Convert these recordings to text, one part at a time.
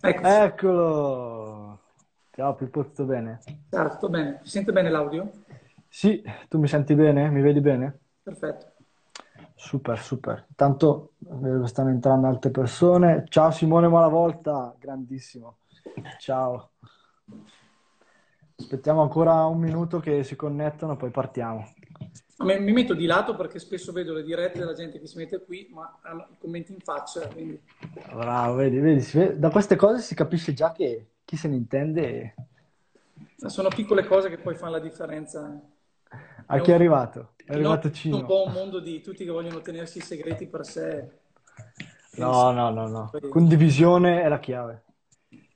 Ecco. Eccolo! Ciao Pippo, tutto bene? Ciao, tutto bene? Si sente bene l'audio? Sì, tu mi senti bene? Mi vedi bene? Perfetto. Super, super. Intanto vedo che stanno entrando altre persone. Ciao Simone Malavolta, grandissimo. Ciao. Aspettiamo ancora un minuto che si connettano, poi partiamo. Mi, metto di lato perché spesso vedo le dirette della gente che si mette qui, ma hanno i commenti in faccia, quindi... Bravo, vedi, vedi, da queste cose si capisce già che chi se ne intende Sono piccole cose che poi fanno la differenza. a È chi è un, arrivato? È arrivato è un Cino. po' un mondo di tutti che vogliono tenersi i segreti per sé. No, no, no, no. Condivisione è la chiave.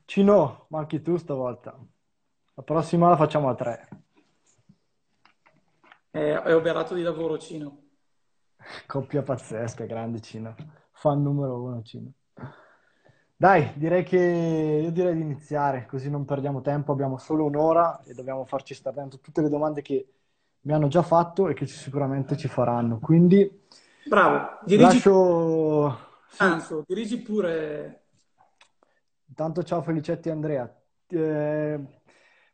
Cino, ma anche tu stavolta. La prossima la facciamo a tre. È, è oberato di lavoro, Cino. Coppia pazzesca, grande Cino. Fan numero uno, Cino. Dai, direi che io direi di iniziare, così non perdiamo tempo. Abbiamo solo un'ora e dobbiamo farci stare dentro tutte le domande che mi hanno già fatto e che sicuramente ci faranno. Quindi Bravo, dirigi, lascio... Anzo, dirigi pure. intanto ciao Felicetti e Andrea. Eh,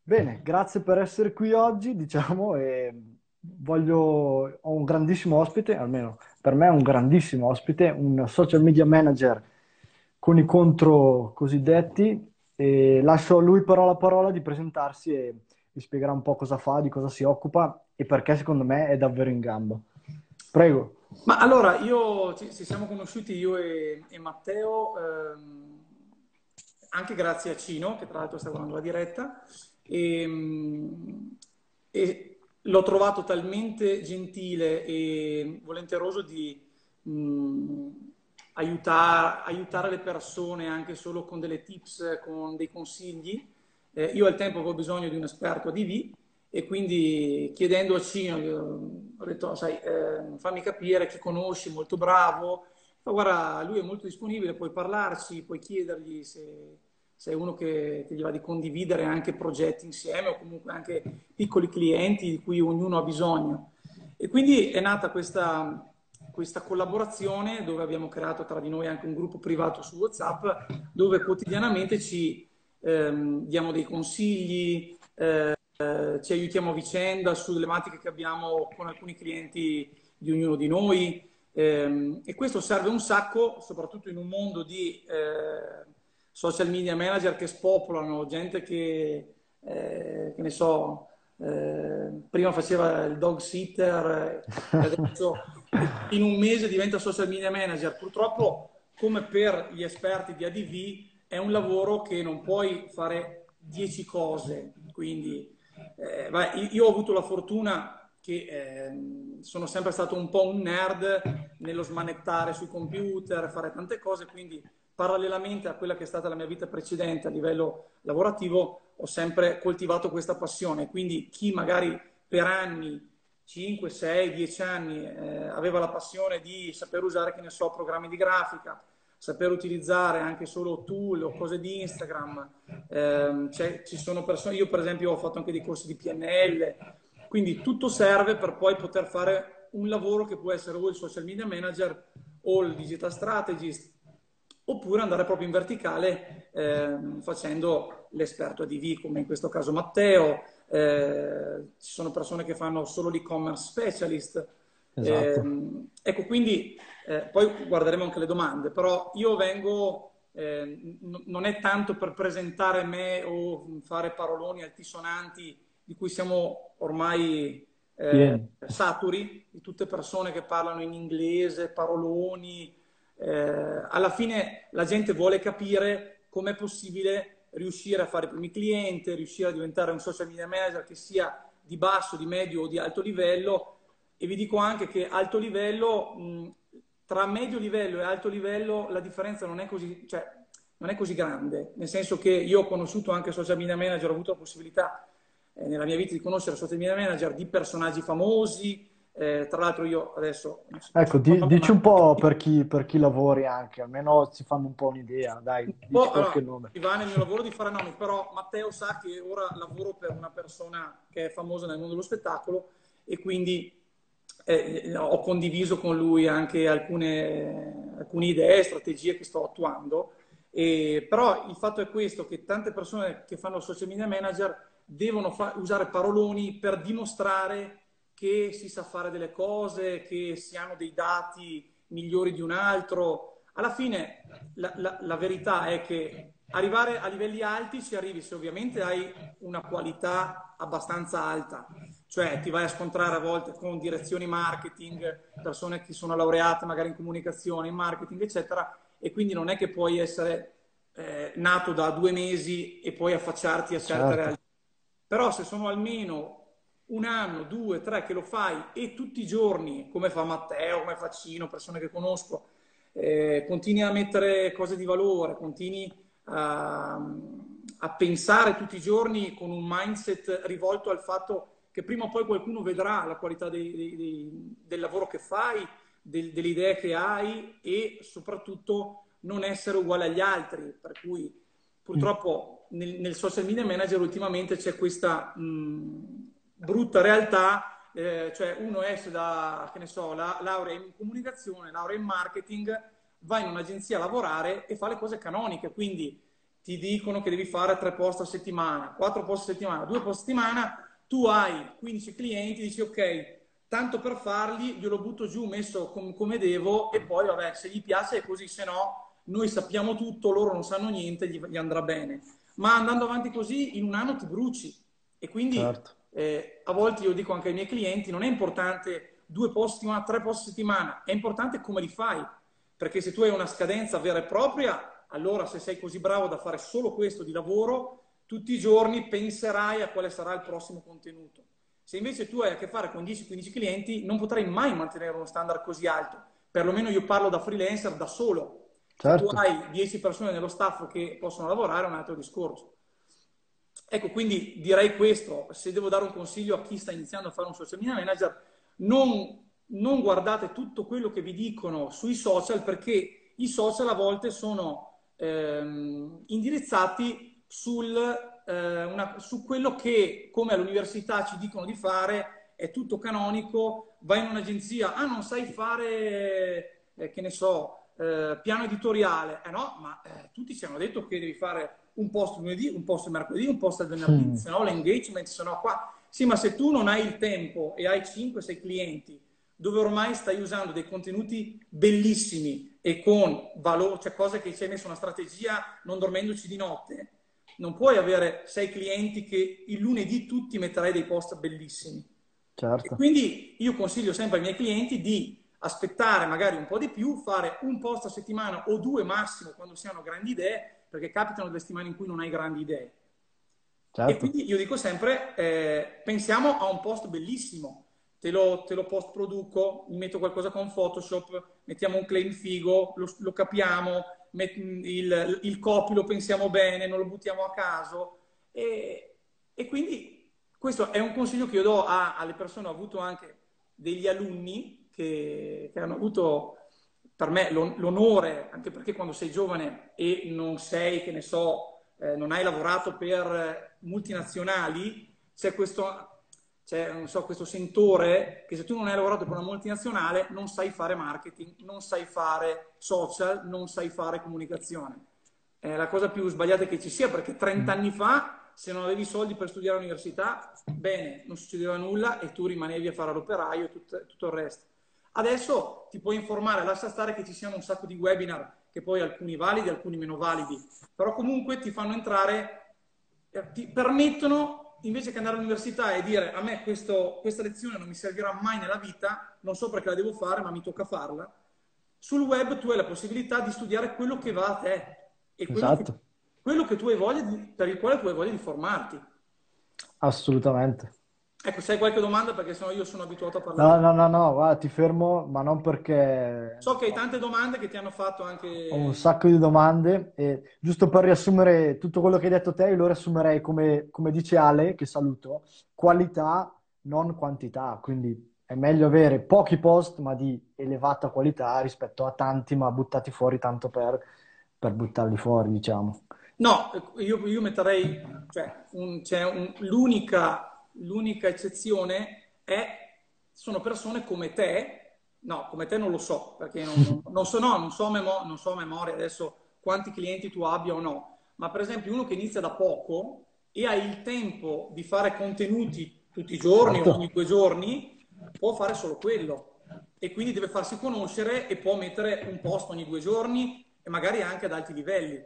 bene, grazie per essere qui oggi, diciamo, e voglio... Ho un grandissimo ospite, almeno per me è un grandissimo ospite, un social media manager con i contro cosiddetti e lascio a lui però la parola di presentarsi e vi spiegherà un po' cosa fa, di cosa si occupa e perché secondo me è davvero in gamba. Prego. Ma allora, io ci, ci siamo conosciuti io e, e Matteo ehm, anche grazie a Cino, che tra l'altro sta guardando la diretta, e, mm, e l'ho trovato talmente gentile e volenteroso di mm, aiutar- aiutare le persone anche solo con delle tips, con dei consigli. Eh, io al tempo avevo bisogno di un esperto ADV e quindi chiedendo a Cino, ho detto, sai, eh, fammi capire chi conosci, molto bravo. Fa, guarda, lui è molto disponibile, puoi parlarci, puoi chiedergli se, se è uno che ti va di condividere anche progetti insieme o comunque anche piccoli clienti di cui ognuno ha bisogno. E quindi è nata questa, questa collaborazione dove abbiamo creato tra di noi anche un gruppo privato su WhatsApp dove quotidianamente ci ehm, diamo dei consigli, eh, ci aiutiamo a vicenda sulle tematiche che abbiamo con alcuni clienti di ognuno di noi. Ehm, e questo serve un sacco, soprattutto in un mondo di eh, social media manager che spopolano, gente che, eh, che ne so, eh, prima faceva il dog sitter, eh, adesso in un mese diventa social media manager. Purtroppo, come per gli esperti di ADV, è un lavoro che non puoi fare 10 cose. Quindi, eh, vai, io ho avuto la fortuna che eh, sono sempre stato un po' un nerd nello smanettare sui computer, fare tante cose, quindi parallelamente a quella che è stata la mia vita precedente a livello lavorativo, ho sempre coltivato questa passione. Quindi chi magari per anni, 5, 6, 10 anni, eh, aveva la passione di saper usare, che ne so, programmi di grafica, saper utilizzare anche solo tool o cose di Instagram. Eh, ci sono persone, io per esempio ho fatto anche dei corsi di PNL, quindi tutto serve per poi poter fare un lavoro che può essere o il social media manager o il digital strategist, oppure andare proprio in verticale eh, facendo l'esperto ADV, come in questo caso Matteo. Eh, ci sono persone che fanno solo l'e-commerce specialist. Esatto. Eh, ecco, quindi eh, poi guarderemo anche le domande, però io vengo, eh, n- non è tanto per presentare me o fare paroloni altisonanti di cui siamo ormai eh, saturi, di tutte persone che parlano in inglese, paroloni. Eh, alla fine la gente vuole capire com'è possibile riuscire a fare i primi clienti, riuscire a diventare un social media manager che sia di basso, di medio o di alto livello. E vi dico anche che alto livello, mh, tra medio livello e alto livello, la differenza non è così, cioè, non è così grande. Nel senso che io ho conosciuto anche social media manager, ho avuto la possibilità nella mia vita di conoscere social media manager di personaggi famosi. Eh, tra l'altro io adesso... Ecco, di- dici un po' per chi, per chi lavori anche, almeno si fanno un po' un'idea, dai, dici Oh, qualche allora, nome. mi va nel mio lavoro di fare nomi, però Matteo sa che ora lavoro per una persona che è famosa nel mondo dello spettacolo e quindi eh, ho condiviso con lui anche alcune, alcune idee, strategie che sto attuando E, però il fatto è questo, che tante persone che fanno social media manager devono fa- usare paroloni per dimostrare che si sa fare delle cose, che si hanno dei dati migliori di un altro. Alla fine la, la, la verità è che arrivare a livelli alti ci arrivi se ovviamente hai una qualità abbastanza alta, cioè ti vai a scontrare a volte con direzioni marketing, persone che sono laureate magari in comunicazione, in marketing, eccetera, e quindi non è che puoi essere eh, nato da due mesi e poi affacciarti a certe certo. realtà. Però se sono almeno un anno, due, tre che lo fai e tutti i giorni, come fa Matteo, come fa Cino, persone che conosco, eh, continui a mettere cose di valore, continui a, a, pensare tutti i giorni con un mindset rivolto al fatto che prima o poi qualcuno vedrà la qualità dei, dei, dei, del lavoro che fai, del, delle idee che hai e soprattutto non essere uguale agli altri. Per cui purtroppo nel, nel social media manager ultimamente c'è questa mh, brutta realtà eh, cioè uno esce da, che ne so, la, laurea in comunicazione, laurea in marketing, va in un'agenzia a lavorare e fa le cose canoniche, quindi ti dicono che devi fare tre post a settimana, quattro post a settimana, due post a settimana, tu hai 15 clienti, dici ok, tanto per farli glielo butto giù messo com- come devo e poi vabbè se gli piace è così, se no noi sappiamo tutto, loro non sanno niente, gli, gli andrà bene. Ma andando avanti così in un anno ti bruci e quindi certo. eh, a volte io dico anche ai miei clienti non è importante due post a settimana, tre post a settimana, è importante come li fai, perché se tu hai una scadenza vera e propria, allora se sei così bravo da fare solo questo di lavoro, tutti i giorni penserai a quale sarà il prossimo contenuto. Se invece tu hai a che fare con 10-15 clienti, non potrai mai mantenere uno standard così alto. Perlomeno io parlo da freelancer da solo. Certo. Tu hai 10 persone nello staff che possono lavorare, è un altro discorso. Ecco, quindi direi questo, se devo dare un consiglio a chi sta iniziando a fare un social media manager, non, non guardate tutto quello che vi dicono sui social perché i social a volte sono ehm, indirizzati sul eh, una, su quello che, come all'università ci dicono di fare, è tutto canonico, vai in un'agenzia, ah non sai fare, eh, che ne so, eh, piano editoriale, eh no, ma eh, tutti ci hanno detto che devi fare un post lunedì, un post mercoledì, un post venerdì, mm. se no l'engagement, se no qua. Sì, ma se tu non hai il tempo e hai 5-6 clienti dove ormai stai usando dei contenuti bellissimi e con valore, cioè cose che ci hai messo una strategia non dormendoci di notte, non puoi avere sei clienti che il lunedì tutti metterai dei post bellissimi. Certo. quindi io consiglio sempre ai miei clienti di aspettare magari un po' di più, fare un post a settimana o due massimo quando si hanno grandi idee, perché capitano delle settimane in cui non hai grandi idee. Certo. E quindi io dico sempre, eh, pensiamo a un post bellissimo, te lo, te lo post produco, metto qualcosa con Photoshop, mettiamo un claim figo, lo, lo capiamo, il, il copy lo pensiamo bene, non lo buttiamo a caso. E, e quindi questo è un consiglio che io do a, alle persone. Ho avuto anche degli alunni che, che hanno avuto per me l'onore, anche perché quando sei giovane e non sei, che ne so, eh, non hai lavorato per multinazionali, c'è questo c'è so, questo sentore che se tu non hai lavorato per una multinazionale non sai fare marketing, non sai fare social, non sai fare comunicazione. È la cosa più sbagliata che ci sia perché 30 anni fa se non avevi soldi per studiare all'università, bene, non succedeva nulla e tu rimanevi a fare l'operaio e tutto, tutto il resto. Adesso ti puoi informare, lascia stare che ci siano un sacco di webinar, che poi alcuni validi, alcuni meno validi, però comunque ti fanno entrare, eh, ti permettono invece che andare all'università e dire a me questo, questa lezione non mi servirà mai nella vita, non so perché la devo fare, ma mi tocca farla, sul web tu hai la possibilità di studiare quello che va a te e quello, esatto. che, quello che tu hai voglia di, per il quale tu hai voglia di formarti. Assolutamente. Ecco, se hai qualche domanda, perché sennò io sono abituato a parlare. No, no, no, no, guarda, ti fermo, ma non perché... So che hai tante domande che ti hanno fatto anche... Ho un sacco di domande e giusto per riassumere tutto quello che hai detto te, io lo riassumerei come, come dice Ale, che saluto, qualità, non quantità, quindi è meglio avere pochi post ma di elevata qualità rispetto a tanti ma buttati fuori tanto per, per buttarli fuori, diciamo. No, io, io metterei, cioè, un, cioè un, l'unica l'unica eccezione è, sono persone come te, no, come te non lo so, perché non, non, so, no, non, so, memo- non so a memoria adesso quanti clienti tu abbia o no, ma per esempio uno che inizia da poco e ha il tempo di fare contenuti tutti i giorni certo. o ogni due giorni, può fare solo quello e quindi deve farsi conoscere e può mettere un post ogni due giorni e magari anche ad alti livelli.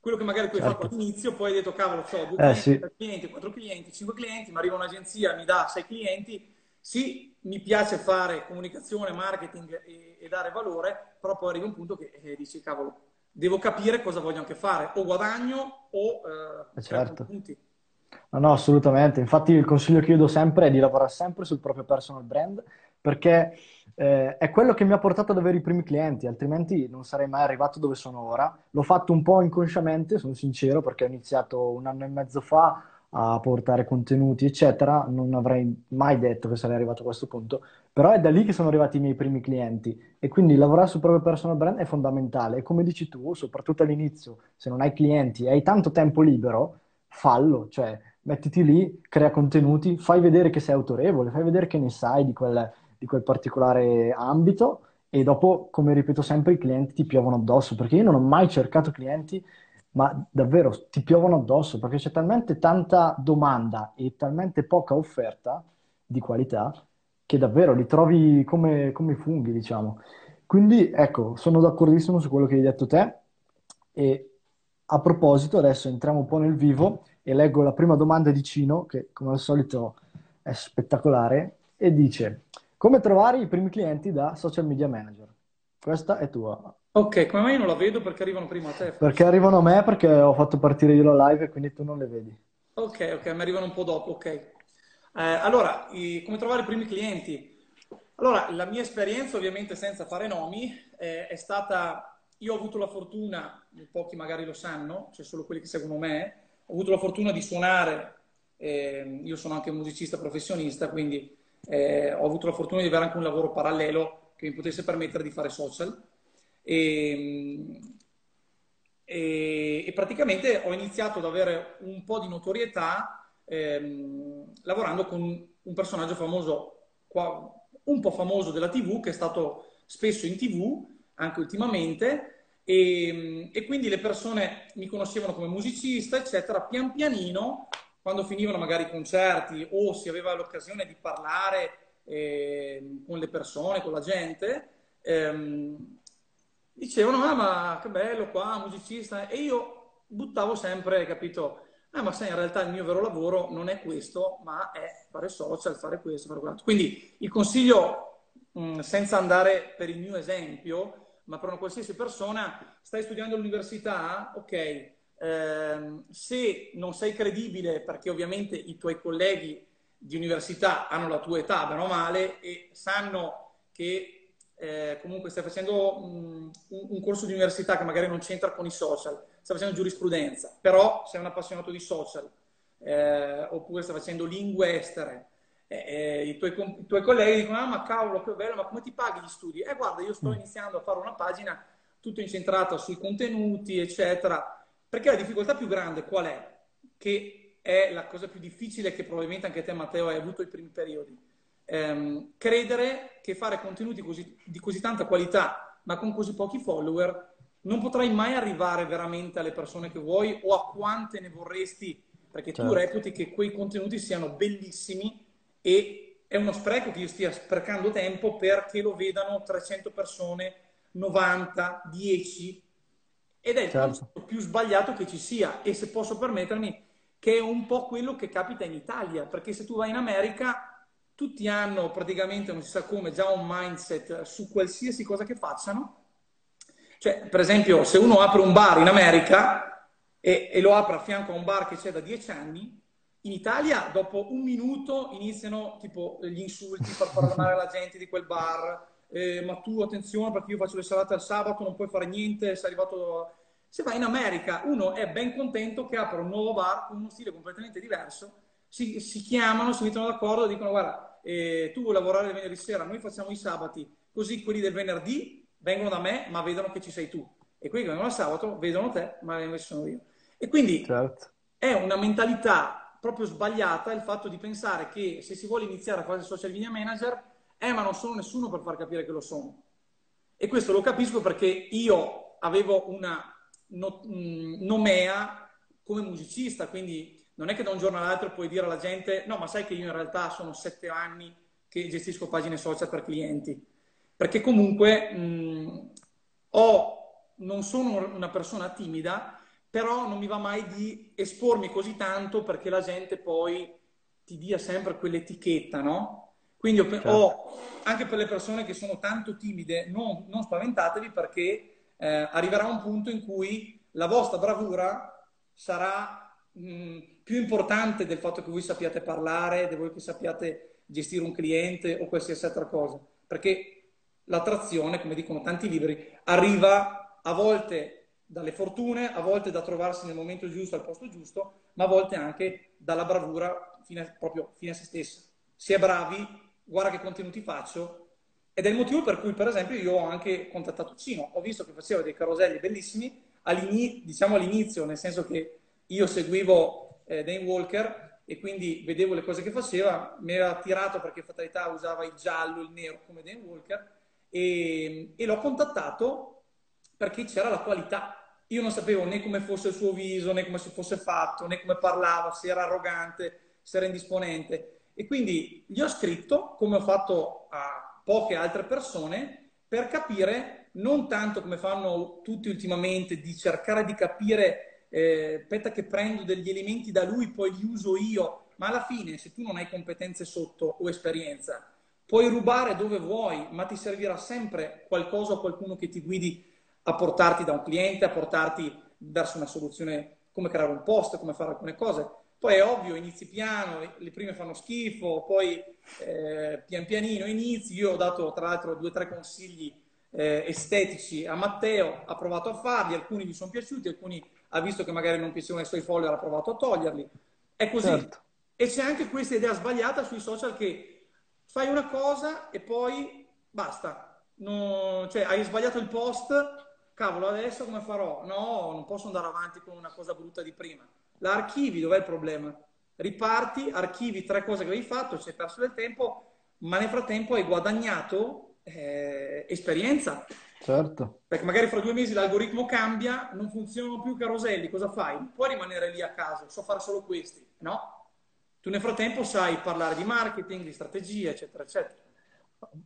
Quello che magari tu certo. hai fatto all'inizio, poi hai detto cavolo, ho due eh, clienti, sì. tre clienti, quattro clienti, cinque clienti, ma arriva un'agenzia, mi dà sei clienti, sì, mi piace fare comunicazione, marketing e, e dare valore, però poi arriva un punto che eh, dici cavolo, devo capire cosa voglio anche fare, o guadagno o eh, eh certo. punti. No, no, assolutamente. Infatti il consiglio che io do sempre è di lavorare sempre sul proprio personal brand, perché eh, è quello che mi ha portato ad avere i primi clienti, altrimenti non sarei mai arrivato dove sono ora. L'ho fatto un po' inconsciamente, sono sincero, perché ho iniziato un anno e mezzo fa a portare contenuti, eccetera. Non avrei mai detto che sarei arrivato a questo punto, però è da lì che sono arrivati i miei primi clienti e quindi lavorare sul proprio personal brand è fondamentale. E come dici tu, soprattutto all'inizio, se non hai clienti e hai tanto tempo libero, fallo, cioè mettiti lì, crea contenuti, fai vedere che sei autorevole, fai vedere che ne sai di quel di quel particolare ambito e dopo, come ripeto sempre, i clienti ti piovono addosso, perché io non ho mai cercato clienti, ma davvero ti piovono addosso, perché c'è talmente tanta domanda e talmente poca offerta di qualità che davvero li trovi come, come funghi, diciamo. Quindi, ecco, sono d'accordissimo su quello che hai detto te e a proposito, adesso entriamo un po' nel vivo e leggo la prima domanda di Cino, che come al solito è spettacolare, e dice come trovare i primi clienti da social media manager? Questa è tua. Ok, come mai non la vedo? Perché arrivano prima a te? Forse. Perché arrivano a me perché ho fatto partire io la live e quindi tu non le vedi. Ok, ok, mi arrivano un po' dopo, ok. Eh, allora, i, come trovare i primi clienti? Allora, la mia esperienza, ovviamente senza fare nomi, eh, è stata... Io ho avuto la fortuna, pochi magari lo sanno, cioè solo quelli che seguono me, ho avuto la fortuna di suonare, eh, io sono anche un musicista professionista, quindi eh, ho avuto la fortuna di avere anche un lavoro parallelo che mi potesse permettere di fare social. E, e, e praticamente ho iniziato ad avere un po' di notorietà ehm, lavorando con un personaggio famoso, un po' famoso della TV, che è stato spesso in TV, anche ultimamente, e, e, quindi le persone mi conoscevano come musicista, eccetera. Pian pianino quando finivano magari i concerti o si aveva l'occasione di parlare eh, con le persone, con la gente, ehm, dicevano, ah ma che bello qua, musicista, e io buttavo sempre, capito, ah ma sai in realtà il mio vero lavoro non è questo, ma è fare social, fare questo, fare quell'altro. Quindi il consiglio, mh, senza andare per il mio esempio, ma per una qualsiasi persona, stai studiando all'università, ok, Ehm, se non sei credibile, perché ovviamente i tuoi colleghi di università hanno la tua età, bene o male, e sanno che eh, comunque stai facendo mh, un, un, corso di università che magari non c'entra con i social, stai facendo giurisprudenza, però sei un appassionato di social, eh, oppure stai facendo lingue estere, eh, eh i, tuoi, i, tuoi, colleghi dicono, ah ma cavolo, che bello, ma come ti paghi gli studi? Eh guarda, io sto mm. iniziando a fare una pagina tutto incentrata sui contenuti, eccetera, perché la difficoltà più grande qual è? Che è la cosa più difficile che probabilmente anche te Matteo hai avuto i primi periodi. Ehm, credere che fare contenuti così, di così tanta qualità ma con così pochi follower non potrai mai arrivare veramente alle persone che vuoi o a quante ne vorresti perché certo. tu reputi che quei contenuti siano bellissimi e è uno spreco che io stia sprecando tempo perché lo vedano 300 persone, 90, 10 ed è il certo. più sbagliato che ci sia e se posso permettermi che è un po' quello che capita in Italia perché se tu vai in America tutti hanno praticamente non si sa come già un mindset su qualsiasi cosa che facciano cioè per esempio se uno apre un bar in America e, e lo apre a fianco a un bar che c'è da dieci anni in Italia dopo un minuto iniziano tipo gli insulti per parlare alla gente di quel bar eh, ma tu attenzione perché io faccio le serate al sabato, non puoi fare niente, sei arrivato... Se vai in America uno è ben contento che apra un nuovo bar con uno stile completamente diverso, si, si chiamano, si mettono d'accordo e dicono guarda, eh, tu vuoi lavorare il venerdì sera, noi facciamo i sabati, così quelli del venerdì vengono da me ma vedono che ci sei tu e quelli che vengono al sabato vedono te ma invece sono io. E quindi certo. è una mentalità proprio sbagliata il fatto di pensare che se si vuole iniziare a fare social media manager eh ma non sono nessuno per far capire che lo sono. E questo lo capisco perché io avevo una no, mh, nomea come musicista, quindi non è che da un giorno all'altro puoi dire alla gente no, ma sai che io in realtà sono sette anni che gestisco pagine social per clienti, perché comunque mh, ho, non sono una persona timida, però non mi va mai di espormi così tanto perché la gente poi ti dia sempre quell'etichetta, no? Quindi ho, certo. ho, anche per le persone che sono tanto timide, non, non spaventatevi perché eh, arriverà un punto in cui la vostra bravura sarà mh, più importante del fatto che voi sappiate parlare, di voi che sappiate gestire un cliente o qualsiasi altra cosa. Perché l'attrazione, come dicono tanti libri, arriva a volte dalle fortune, a volte da trovarsi nel momento giusto, al posto giusto, ma a volte anche dalla bravura fine, proprio fine a se stessa. Si è bravi guarda che contenuti faccio. Ed è il motivo per cui, per esempio, io ho anche contattato Cino. Ho visto che faceva dei caroselli bellissimi, diciamo all'inizio, nel senso che io seguivo eh, Dane Walker e quindi vedevo le cose che faceva, mi era attirato perché Fatalità usava il giallo, il nero come Dane Walker e, e l'ho contattato perché c'era la qualità. Io non sapevo né come fosse il suo viso, né come si fosse fatto, né come parlava, se era arrogante, se era indisponente. E quindi gli ho scritto, come ho fatto a poche altre persone, per capire non tanto come fanno tutti ultimamente di cercare di capire, eh, aspetta che prendo degli elementi da lui, poi li uso io, ma alla fine se tu non hai competenze sotto o esperienza, puoi rubare dove vuoi, ma ti servirà sempre qualcosa o qualcuno che ti guidi a portarti da un cliente, a portarti verso una soluzione, come creare un post, come fare alcune cose. Poi è ovvio, inizi piano, le prime fanno schifo, poi eh, pian pianino inizi. Io ho dato tra l'altro due o tre consigli eh, estetici a Matteo, ha provato a farli, alcuni gli sono piaciuti, alcuni ha visto che magari non piacevano i suoi follower, ha provato a toglierli. È così. Certo. E c'è anche questa idea sbagliata sui social che fai una cosa e poi basta. No, cioè, hai sbagliato il post, cavolo, adesso come farò? No, non posso andare avanti con una cosa brutta di prima la archivi, dov'è il problema? Riparti, archivi tre cose che avevi fatto, ci hai perso del tempo, ma nel frattempo hai guadagnato eh, esperienza. Certo. Perché magari fra due mesi l'algoritmo cambia, non funzionano più caroselli, cosa fai? Non puoi rimanere lì a caso, so fare solo questi, no? Tu nel frattempo sai parlare di marketing, di strategia, eccetera, eccetera.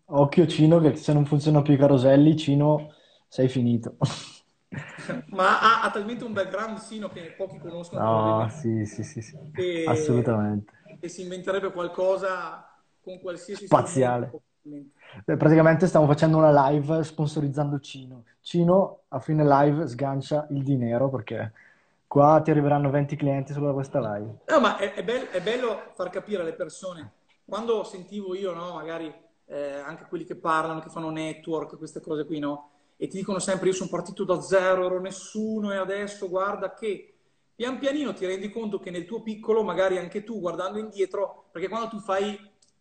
Occhio Cino che se non funzionano più i caroselli, Cino, sei finito. Ma ha, ha, talmente un background sino che pochi conoscono. No, sì, sì, sì, sì. E, assolutamente. E si inventerebbe qualcosa con qualsiasi... Spaziale. Beh, praticamente stiamo facendo una live sponsorizzando Cino. Cino a fine live sgancia il dinero perché qua ti arriveranno 20 clienti solo da questa live. No, ma è, è, be- è bello far capire alle persone. Quando sentivo io, no, magari eh, anche quelli che parlano, che fanno network, queste cose qui, no? E ti dicono sempre io sono partito da zero, ero nessuno e adesso guarda che pian pianino ti rendi conto che nel tuo piccolo magari anche tu guardando indietro, perché quando tu fai,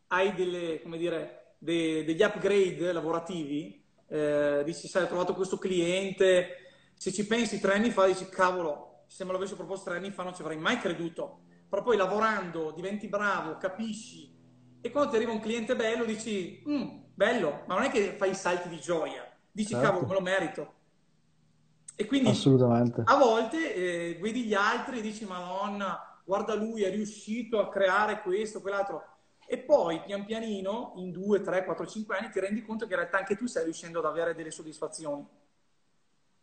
hai delle, dire, de, degli upgrade lavorativi, eh, dici sai ho trovato questo cliente, se ci pensi tre anni fa dici cavolo, se me l'avessi proposto tre anni fa non ci avrei mai creduto, però poi lavorando diventi bravo, capisci. E quando ti arriva un cliente bello dici mm, bello, ma non è che fai salti di gioia dici certo. cavolo, me lo merito. E quindi a volte eh, vedi gli altri e dici madonna, guarda lui, è riuscito a creare questo, quell'altro. E poi pian pianino, in 2, 3, 4, 5 anni, ti rendi conto che in realtà anche tu stai riuscendo ad avere delle soddisfazioni.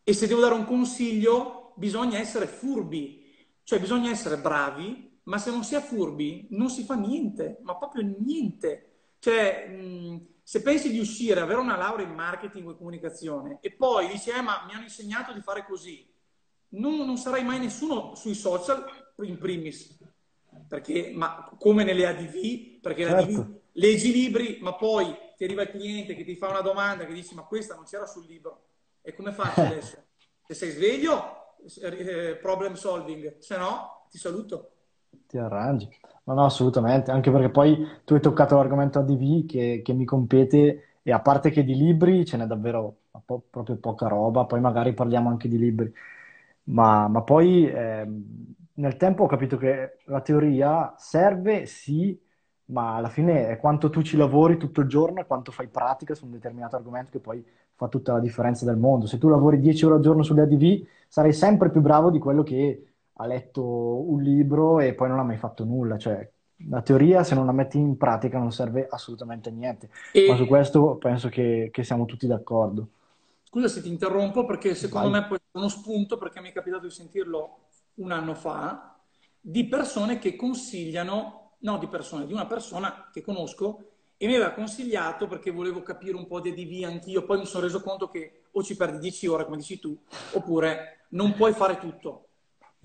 E se devo dare un consiglio, bisogna essere furbi, cioè bisogna essere bravi, ma se non si è furbi non si fa niente, ma proprio niente. Cioè, mh, se pensi di uscire, avere una laurea in marketing e comunicazione e poi dici, eh, ma mi hanno insegnato di fare così, non, non sarai mai nessuno sui social in primis. Perché, ma come nelle ADV, perché certo. l'ADV leggi libri, ma poi ti arriva il cliente che ti fa una domanda che dici, ma questa non c'era sul libro. E come faccio adesso? Se sei sveglio, eh, problem solving, se no, ti saluto. Ti arrangi. No, no, assolutamente, anche perché poi tu hai toccato l'argomento ADV che, che mi compete e a parte che di libri ce n'è davvero po- proprio poca roba, poi magari parliamo anche di libri, ma, ma poi eh, nel tempo ho capito che la teoria serve, sì, ma alla fine è quanto tu ci lavori tutto il giorno e quanto fai pratica su un determinato argomento che poi fa tutta la differenza del mondo. Se tu lavori 10 ore al giorno sulle ADV, sarai sempre più bravo di quello che ha letto un libro e poi non ha mai fatto nulla. Cioè, la teoria, se non la metti in pratica, non serve assolutamente a niente. E... Ma su questo penso che, che, siamo tutti d'accordo. Scusa se ti interrompo, perché secondo Vai. me può essere uno spunto, perché mi è capitato di sentirlo un anno fa, di persone che consigliano, no di persone, di una persona che conosco e mi aveva consigliato perché volevo capire un po' di ADV anch'io, poi mi sono reso conto che o ci perdi 10 ore, come dici tu, oppure non puoi fare tutto.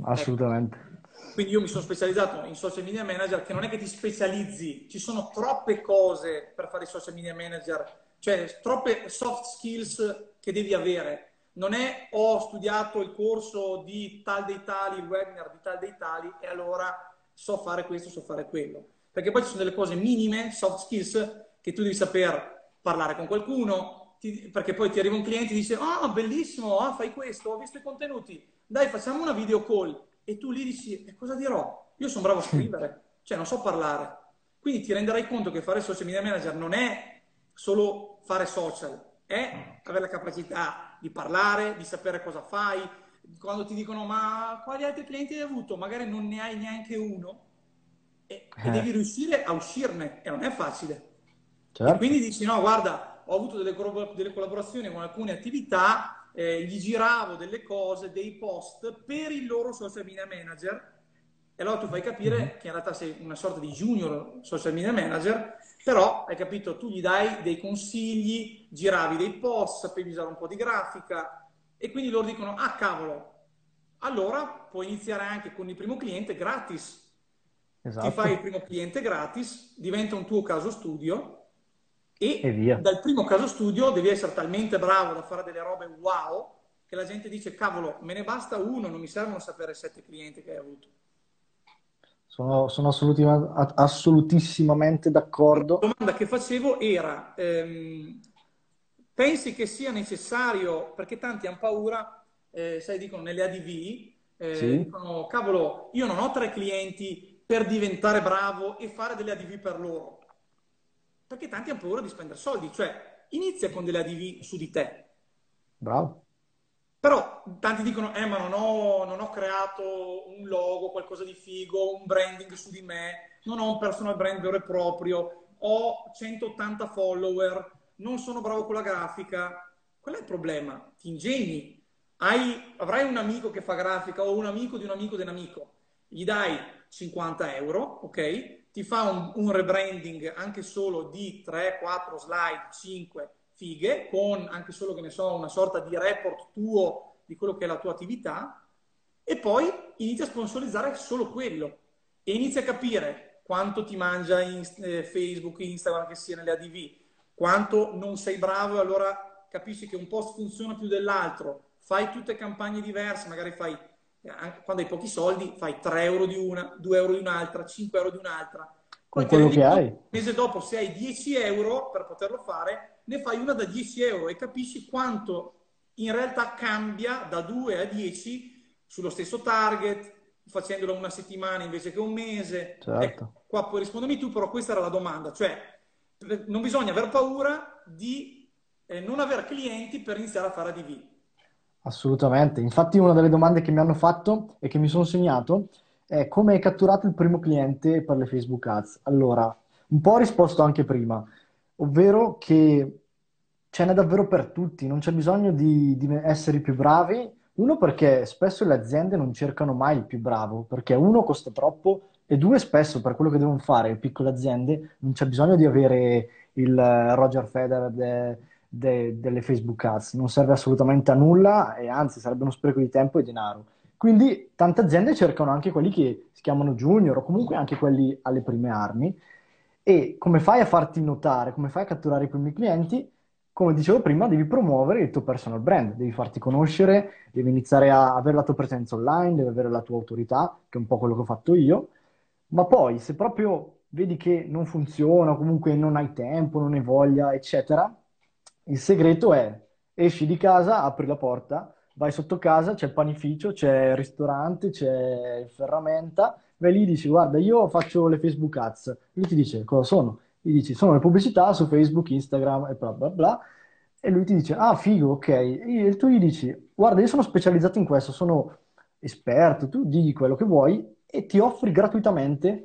Assolutamente. Ecco. Quindi io mi sono specializzato in social media manager, che non è che ti specializzi, ci sono troppe cose per fare i social media manager, cioè troppe soft skills che devi avere. Non è ho studiato il corso di tal dei tali, il webinar di tal dei tali e allora so fare questo, so fare quello perché poi ci sono delle cose minime, soft skills, che tu devi saper parlare con qualcuno, ti, perché poi ti arriva un cliente e dice, ah, oh, bellissimo, ah, fai questo, ho visto i contenuti, dai, facciamo una video call. E tu lì dici, e cosa dirò? Io sono bravo a scrivere, cioè non so parlare. Quindi ti renderai conto che fare social media manager non è solo fare social, è avere la capacità di parlare, di sapere cosa fai. Quando ti dicono, ma quali altri clienti hai avuto? Magari non ne hai neanche uno, e, eh. devi riuscire a uscirne e non è facile. Certo. quindi dici no, guarda, ho avuto delle, delle collaborazioni con alcune attività, eh, gli giravo delle cose, dei post per il loro social media manager e allora tu fai capire mm-hmm. che in realtà sei una sorta di junior social media manager, però hai capito, tu gli dai dei consigli, giravi dei post, sapevi usare un po' di grafica e quindi loro dicono, ah cavolo, allora puoi iniziare anche con il primo cliente gratis Esatto. Ti fai il primo cliente gratis, diventa un tuo caso studio e, e dal primo caso studio devi essere talmente bravo da fare delle robe wow che la gente dice cavolo, me ne basta uno, non mi servono sapere sette clienti che hai avuto. Sono, sono assolutissimamente d'accordo. La domanda che facevo era, ehm, pensi che sia necessario, perché tanti hanno paura, eh, sai, dicono nelle ADV, eh, sì. dicono, cavolo, io non ho tre clienti, per diventare bravo e fare delle ADV per loro. Perché tanti hanno paura di spendere soldi, cioè inizia con delle ADV su di te. Bravo. Però tanti dicono, eh ma non ho, non ho creato un logo, qualcosa di figo, un branding su di me, non ho un personal brand vero e proprio, ho 180 follower, non sono bravo con la grafica. Qual è il problema? Ti ingegni. Hai, avrai un amico che fa grafica o un amico di un amico di un amico. Gli dai 50 euro, ok? Ti fa un, un rebranding anche solo di 3, 4 slide, 5 fighe, con anche solo, che ne so, una sorta di report tuo di quello che è la tua attività, e poi inizia a sponsorizzare solo quello. E inizia a capire quanto ti mangia in, eh, Facebook, Instagram, che sia nelle ADV, quanto non sei bravo e allora capisci che un post funziona più dell'altro, fai tutte campagne diverse, magari fai quando hai pochi soldi fai 3 euro di una, 2 euro di un'altra, 5 euro di un'altra. Con quello che hai. Un mese dopo, se hai 10 euro per poterlo fare, ne fai una da 10 euro e capisci quanto in realtà cambia da 2 a 10 sullo stesso target, facendolo una settimana invece che un mese. Certo. Ecco, qua puoi rispondermi tu, però questa era la domanda. Cioè, non bisogna aver paura di eh, non avere clienti per iniziare a fare ADV. Assolutamente. Infatti una delle domande che mi hanno fatto e che mi sono segnato è come hai catturato il primo cliente per le Facebook Ads? Allora, un po' ho risposto anche prima, ovvero che ce n'è davvero per tutti, non c'è bisogno di, di essere più bravi. Uno perché spesso le aziende non cercano mai il più bravo, perché uno costa troppo e due spesso per quello che devono fare le piccole aziende non c'è bisogno di avere il Roger Federer de, de, delle Facebook Ads, non serve assolutamente a nulla e anzi sarebbe uno spreco di tempo e denaro. Quindi tante aziende cercano anche quelli che si chiamano junior o comunque anche quelli alle prime armi e come fai a farti notare, come fai a catturare i primi clienti? Come dicevo prima, devi promuovere il tuo personal brand, devi farti conoscere, devi iniziare a avere la tua presenza online, devi avere la tua autorità, che è un po' quello che ho fatto io, ma poi se proprio vedi che non funziona, o comunque non hai tempo, non hai voglia, eccetera, il segreto è esci di casa, apri la porta, vai sotto casa, c'è il panificio, c'è il ristorante, c'è il ferramenta, vai lì e dici guarda io faccio le Facebook ads, lui ti dice cosa sono? Gli dici sono le pubblicità su Facebook, Instagram e bla bla bla E lui ti dice, ah, figo, ok. E tu gli dici, guarda, io sono specializzato in questo, sono esperto, tu digli quello che vuoi e ti offri gratuitamente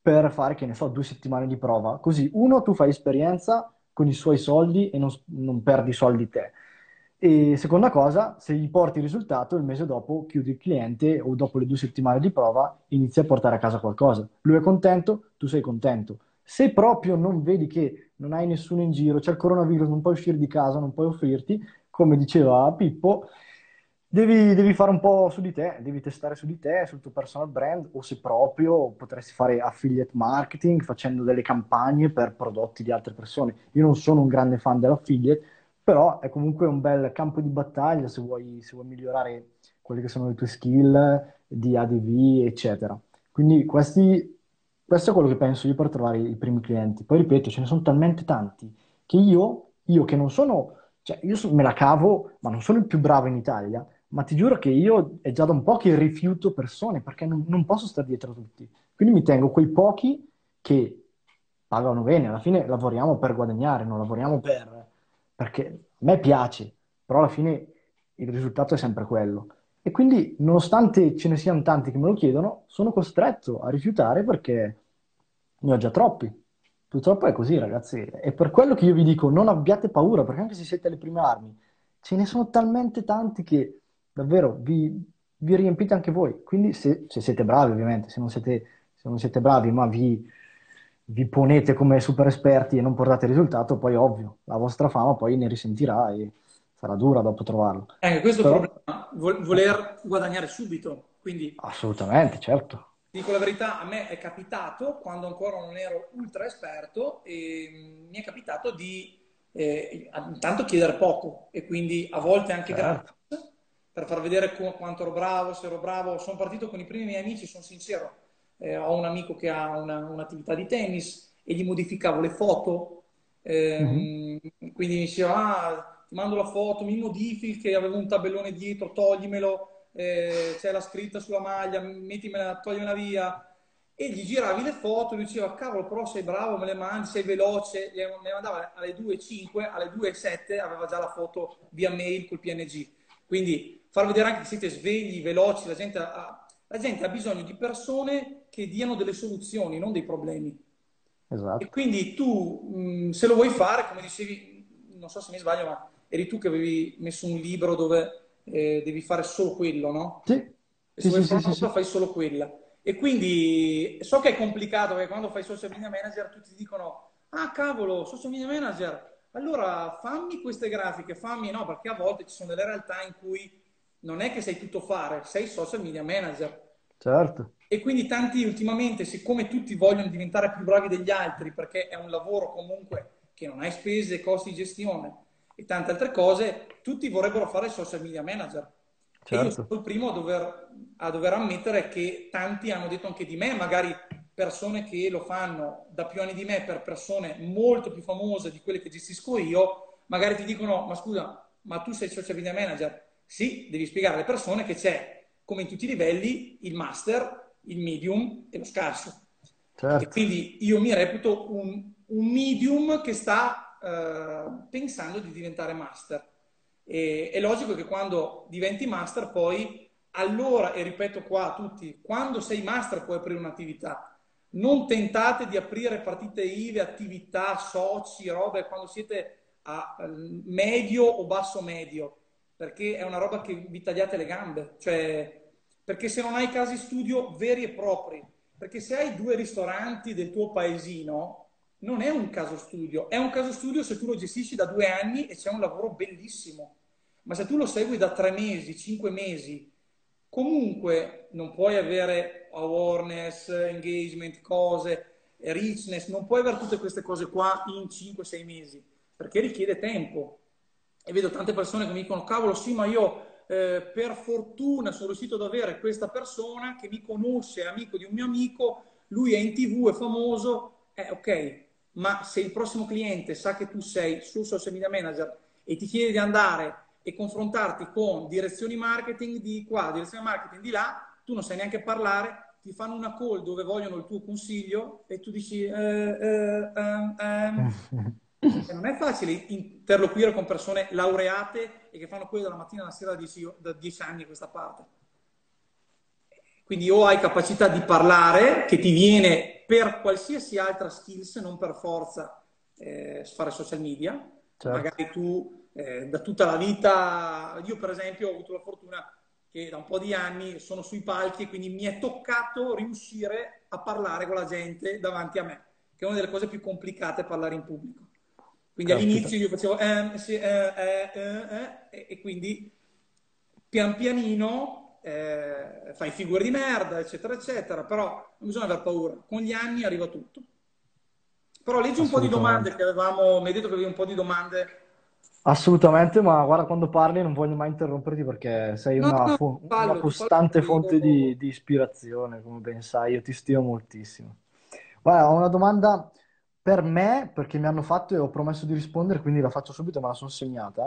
per fare, che ne so, due settimane di prova. Così, uno, tu fai esperienza con i suoi soldi e non, non perdi soldi te. E seconda cosa, se gli porti il risultato, il mese dopo chiudi il cliente o dopo le due settimane di prova inizi a portare a casa qualcosa. Lui è contento, tu sei contento. Se proprio non vedi che non hai nessuno in giro, c'è il coronavirus, non puoi uscire di casa, non puoi offrirti, come diceva Pippo, devi, devi fare un po' su di te, devi testare su di te, sul tuo personal brand, o se proprio potresti fare affiliate marketing facendo delle campagne per prodotti di altre persone. Io non sono un grande fan dell'affiliate, però è comunque un bel campo di battaglia se vuoi, se vuoi migliorare quelle che sono le tue skill di ADV, eccetera. Quindi questi, questo è quello che penso io per trovare i primi clienti. Poi ripeto, ce ne sono talmente tanti che io, io che non sono, cioè io me la cavo, ma non sono il più bravo in Italia, ma ti giuro che io è già da un po' che rifiuto persone perché non, non posso stare dietro a tutti. Quindi mi tengo quei pochi che pagano bene, alla fine lavoriamo per guadagnare, non lavoriamo per perché a me piace, però alla fine il risultato è sempre quello. E quindi, nonostante ce ne siano tanti che me lo chiedono, sono costretto a rifiutare perché ne ho già troppi. Purtroppo è così, ragazzi. E per quello che io vi dico, non abbiate paura, perché anche se siete alle prime armi, ce ne sono talmente tanti che davvero vi, vi riempite anche voi. Quindi, se, se, siete bravi, ovviamente, se non siete, se non siete bravi, ma vi, vi ponete come super esperti e non portate risultato, poi ovvio, la vostra fama poi ne risentirà e sarà dura dopo trovarlo. Anche questo Però... problema, voler guadagnare subito. Quindi, Assolutamente, certo. Dico la verità, a me è capitato, quando ancora non ero ultra esperto, mi è capitato di eh, intanto chiedere poco e quindi a volte anche certo. gratis per far vedere quanto ero bravo, se ero bravo. Sono partito con i primi miei amici, sono sincero eh, ho un amico che ha una, un'attività di tennis e gli modificavo le foto, eh, mm-hmm. quindi mi diceva, ah, ti mando la foto, mi modifichi, che avevo un tabellone dietro, toglimelo, eh, c'è la scritta sulla maglia, mettimela, toglimela via. E gli giravi le foto, lui diceva, cavolo, però sei bravo, me le mandi, sei veloce, me le mandava alle 2.05, alle 2.07 aveva già la foto via mail col PNG. Quindi far vedere anche che siete svegli, veloci, la gente ha, la gente ha bisogno di persone che diano delle soluzioni, non dei problemi. Esatto. E quindi tu, mh, se lo vuoi fare, come dicevi, non so se mi sbaglio, ma eri tu che avevi messo un libro dove eh, devi fare solo quello, no? Sì. E se sì, vuoi sì, fare sì, sì. fai solo quella. E quindi so che è complicato perché quando fai social media manager tutti ti dicono ah cavolo, social media manager, allora fammi queste grafiche, fammi no, perché a volte ci sono delle realtà in cui non è che sei tutto fare, sei social media manager. Certo. E quindi tanti ultimamente, siccome tutti vogliono diventare più bravi degli altri, perché è un lavoro comunque che non hai spese, costi di gestione e tante altre cose, tutti vorrebbero fare social media manager. Certo. E io sono il primo a dover, a dover ammettere che tanti hanno detto anche di me, magari persone che lo fanno da più anni di me per persone molto più famose di quelle che gestisco io, magari ti dicono, ma scusa, ma tu sei social media manager? Sì, devi spiegare alle persone che c'è, come in tutti i livelli, il master, il medium e lo scarso. Certo. E quindi io mi reputo un, un medium che sta uh, pensando di diventare master. E, è logico che quando diventi master poi, allora, e ripeto qua a tutti, quando sei master puoi aprire un'attività. Non tentate di aprire partite IVE, attività, soci, robe, quando siete a medio o basso medio perché è una roba che vi tagliate le gambe, cioè, perché se non hai casi studio veri e propri, perché se hai due ristoranti del tuo paesino, non è un caso studio, è un caso studio se tu lo gestisci da due anni e c'è un lavoro bellissimo, ma se tu lo segui da tre mesi, cinque mesi, comunque non puoi avere awareness, engagement, cose, richness, non puoi avere tutte queste cose qua in 5-6 mesi, perché richiede tempo e vedo tante persone che mi dicono cavolo sì ma io eh, per fortuna sono riuscito ad avere questa persona che mi conosce, è amico di un mio amico, lui è in tv, è famoso, eh, ok, ma se il prossimo cliente sa che tu sei sul social media manager e ti chiede di andare e confrontarti con direzioni marketing di qua, direzioni marketing di là, tu non sai neanche parlare, ti fanno una call dove vogliono il tuo consiglio e tu dici eh, eh, ehm, ehm, E non è facile interloquire con persone laureate e che fanno quello dalla mattina alla sera da dieci, da dieci anni a questa parte. Quindi o hai capacità di parlare, che ti viene per qualsiasi altra skills, non per forza eh, fare social media. Certo. Magari tu eh, da tutta la vita, io per esempio ho avuto la fortuna che da un po' di anni sono sui palchi e quindi mi è toccato riuscire a parlare con la gente davanti a me, che è una delle cose più complicate parlare in pubblico. Quindi Caspita. all'inizio io facevo eh, sì, eh, eh, eh, e quindi pian pianino eh, fai figure di merda, eccetera, eccetera, però non bisogna aver paura, con gli anni arriva tutto. Però leggi un po' di domande che avevamo, mi hai detto che avevi un po' di domande Assolutamente, ma guarda quando parli non voglio mai interromperti perché sei No, una, no, fo- fallo, una costante fonte di, di ispirazione, come ben sai, io ti stimo moltissimo. Guarda, ho una domanda per me, perché mi hanno fatto e ho promesso di rispondere, quindi la faccio subito, me la sono segnata.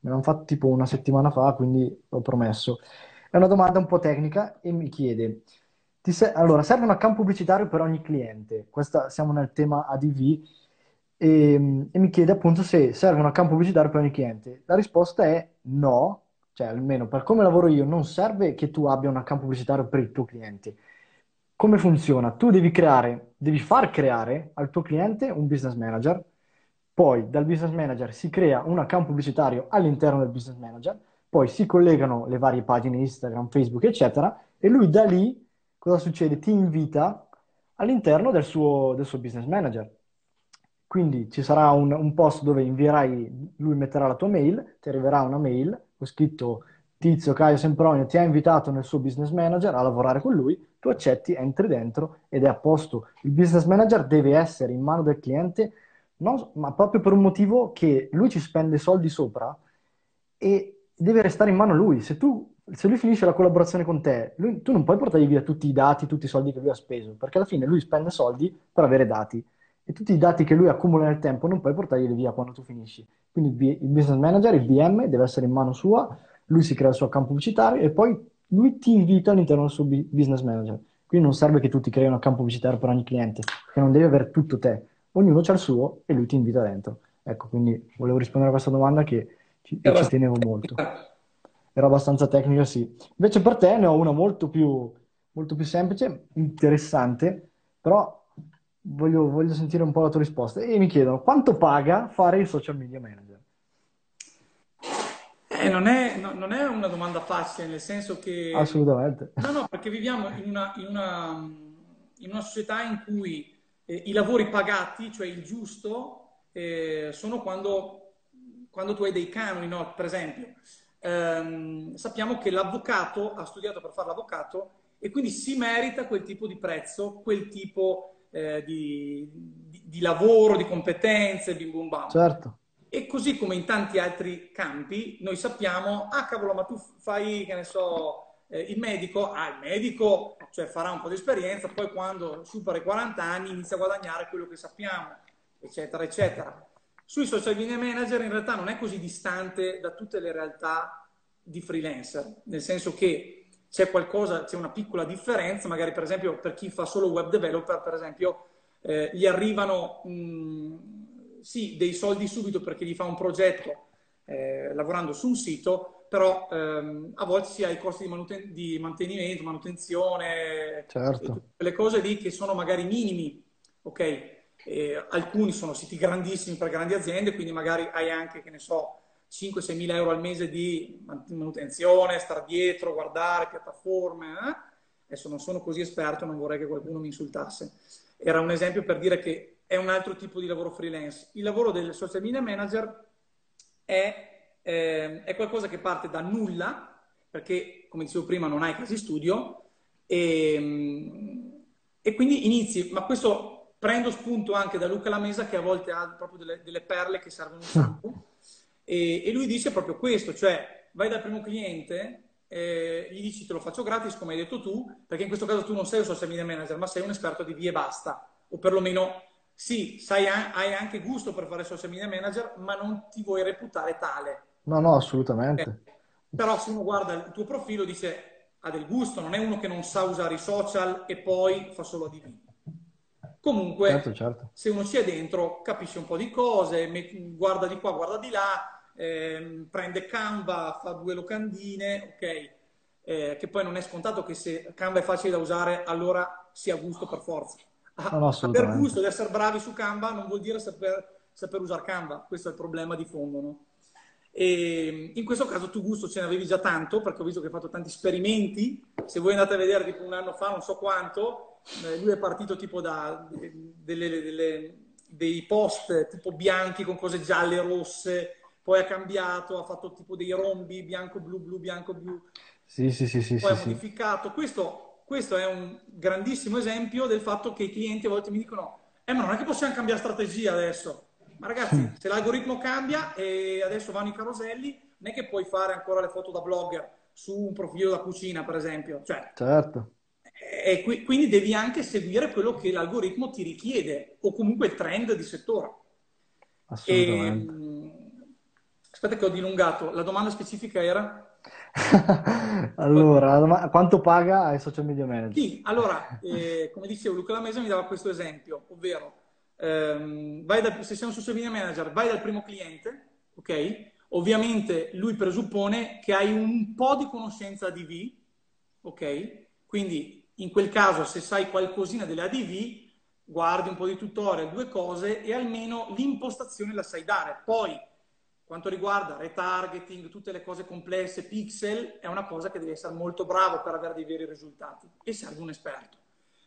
Me l'hanno fatto tipo una settimana fa, quindi l'ho promesso. È una domanda un po' tecnica e mi chiede, se- allora, serve un account pubblicitario per ogni cliente? Questa, siamo nel tema ADV e, e mi chiede appunto se serve un account pubblicitario per ogni cliente. La risposta è no, cioè almeno per come lavoro io non serve che tu abbia un account pubblicitario per il tuo cliente. Come funziona? Tu devi creare, devi far creare al tuo cliente un business manager, poi dal business manager si crea un account pubblicitario all'interno del business manager, poi si collegano le varie pagine Instagram, Facebook, eccetera, e lui da lì cosa succede? Ti invita all'interno del suo, del suo business manager. Quindi ci sarà un, un, post dove invierai, lui metterà la tua mail, ti arriverà una mail, ho scritto Tizio Caio Sempronio ti ha invitato nel suo business manager a lavorare con lui, tu accetti, entri dentro ed è a posto. Il business manager deve essere in mano del cliente, non, ma proprio per un motivo che lui ci spende soldi sopra e deve restare in mano lui. Se, tu, se lui finisce la collaborazione con te, lui, tu non puoi portargli via tutti i dati, tutti i soldi che lui ha speso, perché alla fine lui spende soldi per avere dati e tutti i dati che lui accumula nel tempo non puoi portarli via quando tu finisci. Quindi il business manager, il BM, deve essere in mano sua, lui si crea il suo account pubblicitario e poi lui ti invita all'interno del suo business manager. Quindi non serve che tu ti crei un account pubblicitario per ogni cliente, perché non devi avere tutto te. Ognuno ha il suo e lui ti invita dentro. Ecco, quindi volevo rispondere a questa domanda che ci, ci tenevo molto. Era abbastanza tecnica, sì. Invece per te ne ho una molto più, molto più semplice, interessante, però voglio, voglio sentire un po' la tua risposta. E mi chiedono quanto paga fare il social media manager? Eh, non, è, no, non, è, una domanda facile, nel senso che... Assolutamente. No, no, perché viviamo in una, in una, in una società in cui eh, i lavori pagati, cioè il giusto, eh, sono quando, quando, tu hai dei canoni, no? Per esempio, ehm, sappiamo che l'avvocato ha studiato per fare l'avvocato e quindi si merita quel tipo di prezzo, quel tipo eh, di, di, di, lavoro, di competenze, bim bum bam. Certo. E così come in tanti altri campi, noi sappiamo, ah cavolo, ma tu fai, che ne so, eh, il medico, ah il medico cioè, farà un po' di esperienza, poi quando supera i 40 anni inizia a guadagnare quello che sappiamo, eccetera, eccetera. Sui social media manager in realtà non è così distante da tutte le realtà di freelancer, nel senso che c'è qualcosa, c'è una piccola differenza, magari per esempio per chi fa solo web developer, per esempio, eh, gli arrivano mh, sì, dei soldi subito perché gli fa un progetto eh, lavorando su un sito, però ehm, a volte si ha i costi di, manuten- di mantenimento, manutenzione, certo. quelle cose lì che sono magari minimi, ok? Eh, alcuni sono siti grandissimi per grandi aziende, quindi magari hai anche, che ne so, 5-6 mila euro al mese di manutenzione, stare dietro, guardare piattaforme. Eh? Adesso non sono così esperto, non vorrei che qualcuno mi insultasse. Era un esempio per dire che è un altro tipo di lavoro freelance. Il lavoro del social media manager è, eh, è qualcosa che parte da nulla, perché come dicevo prima non hai casi studio, e, e quindi inizi, ma questo prendo spunto anche da Luca Lamesa che a volte ha proprio delle, delle perle che servono un sacco. E, e lui dice proprio questo, cioè vai dal primo cliente, eh, gli dici te lo faccio gratis come hai detto tu, perché in questo caso tu non sei un social media manager, ma sei un esperto di vie basta, o perlomeno sì, sai, hai anche gusto per fare social media manager, ma non ti vuoi reputare tale. No, no, assolutamente. Okay. Però se uno guarda il tuo profilo dice ha del gusto, non è uno che non sa usare i social e poi fa solo ADV. Comunque, certo, certo. se uno ci è dentro, capisce un po' di cose, guarda di qua, guarda di là, eh, prende Canva, fa due locandine, ok? Eh, che poi non è scontato che se Canva è facile da usare, allora sia gusto per forza. Ah, no, aver gusto di essere bravi su Canva non vuol dire saper, saper usare Canva, questo è il problema di fondo, no? E in questo caso tu gusto ce ne avevi già tanto, perché ho visto che hai fatto tanti esperimenti. Se voi andate a vedere tipo un anno fa, non so quanto, eh, lui è partito tipo da delle, delle, dei post tipo bianchi con cose gialle e rosse, poi ha cambiato, ha fatto tipo dei rombi bianco-blu, blu-bianco-blu. Sì, sì, sì, sì. Poi sì, ha modificato. Questo, questo è un grandissimo esempio del fatto che i clienti a volte mi dicono eh ma non è che possiamo cambiare strategia adesso. Ma ragazzi, se l'algoritmo cambia e adesso vanno i caroselli, non è che puoi fare ancora le foto da blogger su un profilo da cucina, per esempio. Cioè, certo. E qui, quindi devi anche seguire quello che l'algoritmo ti richiede o comunque il trend di settore. Assolutamente. E, mm, aspetta che ho dilungato, la domanda specifica era? allora, quanto paga ai social media manager? Sì, allora, eh, come dicevo, Luca Lamesa mi dava questo esempio, ovvero ehm, da, se sei un social media manager, vai dal primo cliente, ok? Ovviamente lui presuppone che hai un po' di conoscenza di V, ok? Quindi in quel caso, se sai qualcosina delle ADV, guardi un po' di tutorial, due cose e almeno l'impostazione la sai dare. Poi, quanto riguarda retargeting, tutte le cose complesse, pixel, è una cosa che devi essere molto bravo per avere dei veri risultati e serve un esperto.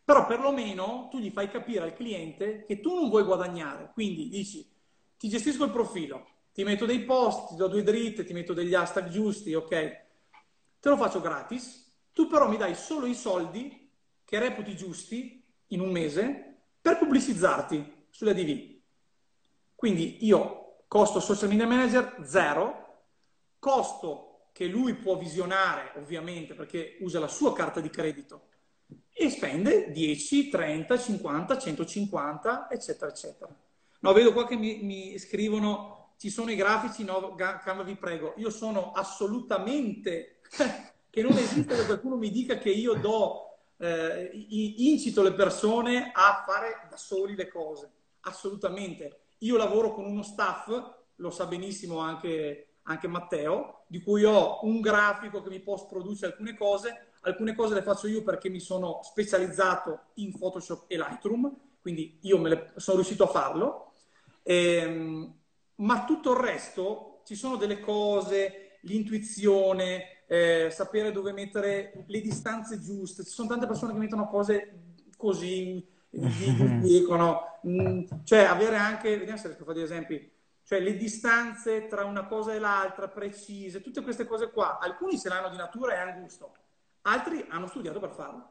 Però perlomeno tu gli fai capire al cliente che tu non vuoi guadagnare, quindi dici ti gestisco il profilo, ti metto dei post, ti do due dritte, ti metto degli hashtag giusti, ok? Te lo faccio gratis, tu però mi dai solo i soldi che reputi giusti in un mese per pubblicizzarti sulla DV. Quindi io costo social media manager zero, costo che lui può visionare ovviamente perché usa la sua carta di credito e spende 10, 30, 50, 150, eccetera, eccetera. No, vedo qua che mi, mi scrivono ci sono i grafici, no, Canva vi prego. Io sono assolutamente che non esiste che qualcuno mi dica che io do eh, incito le persone a fare da soli le cose, assolutamente. Io lavoro con uno staff, lo sa benissimo anche, anche Matteo, di cui ho un grafico che mi post produce alcune cose, alcune cose le faccio io perché mi sono specializzato in Photoshop e Lightroom, quindi io le, sono riuscito a farlo. Ehm, ma tutto il resto ci sono delle cose, l'intuizione, eh, sapere dove mettere le distanze giuste. Ci sono tante persone che mettono cose così, dicono, mm, cioè avere anche, vediamo se riesco a fare degli esempi, cioè le distanze tra una cosa e l'altra precise, tutte queste cose qua. Alcuni se l'hanno di natura e hanno gusto, altri hanno studiato per farlo.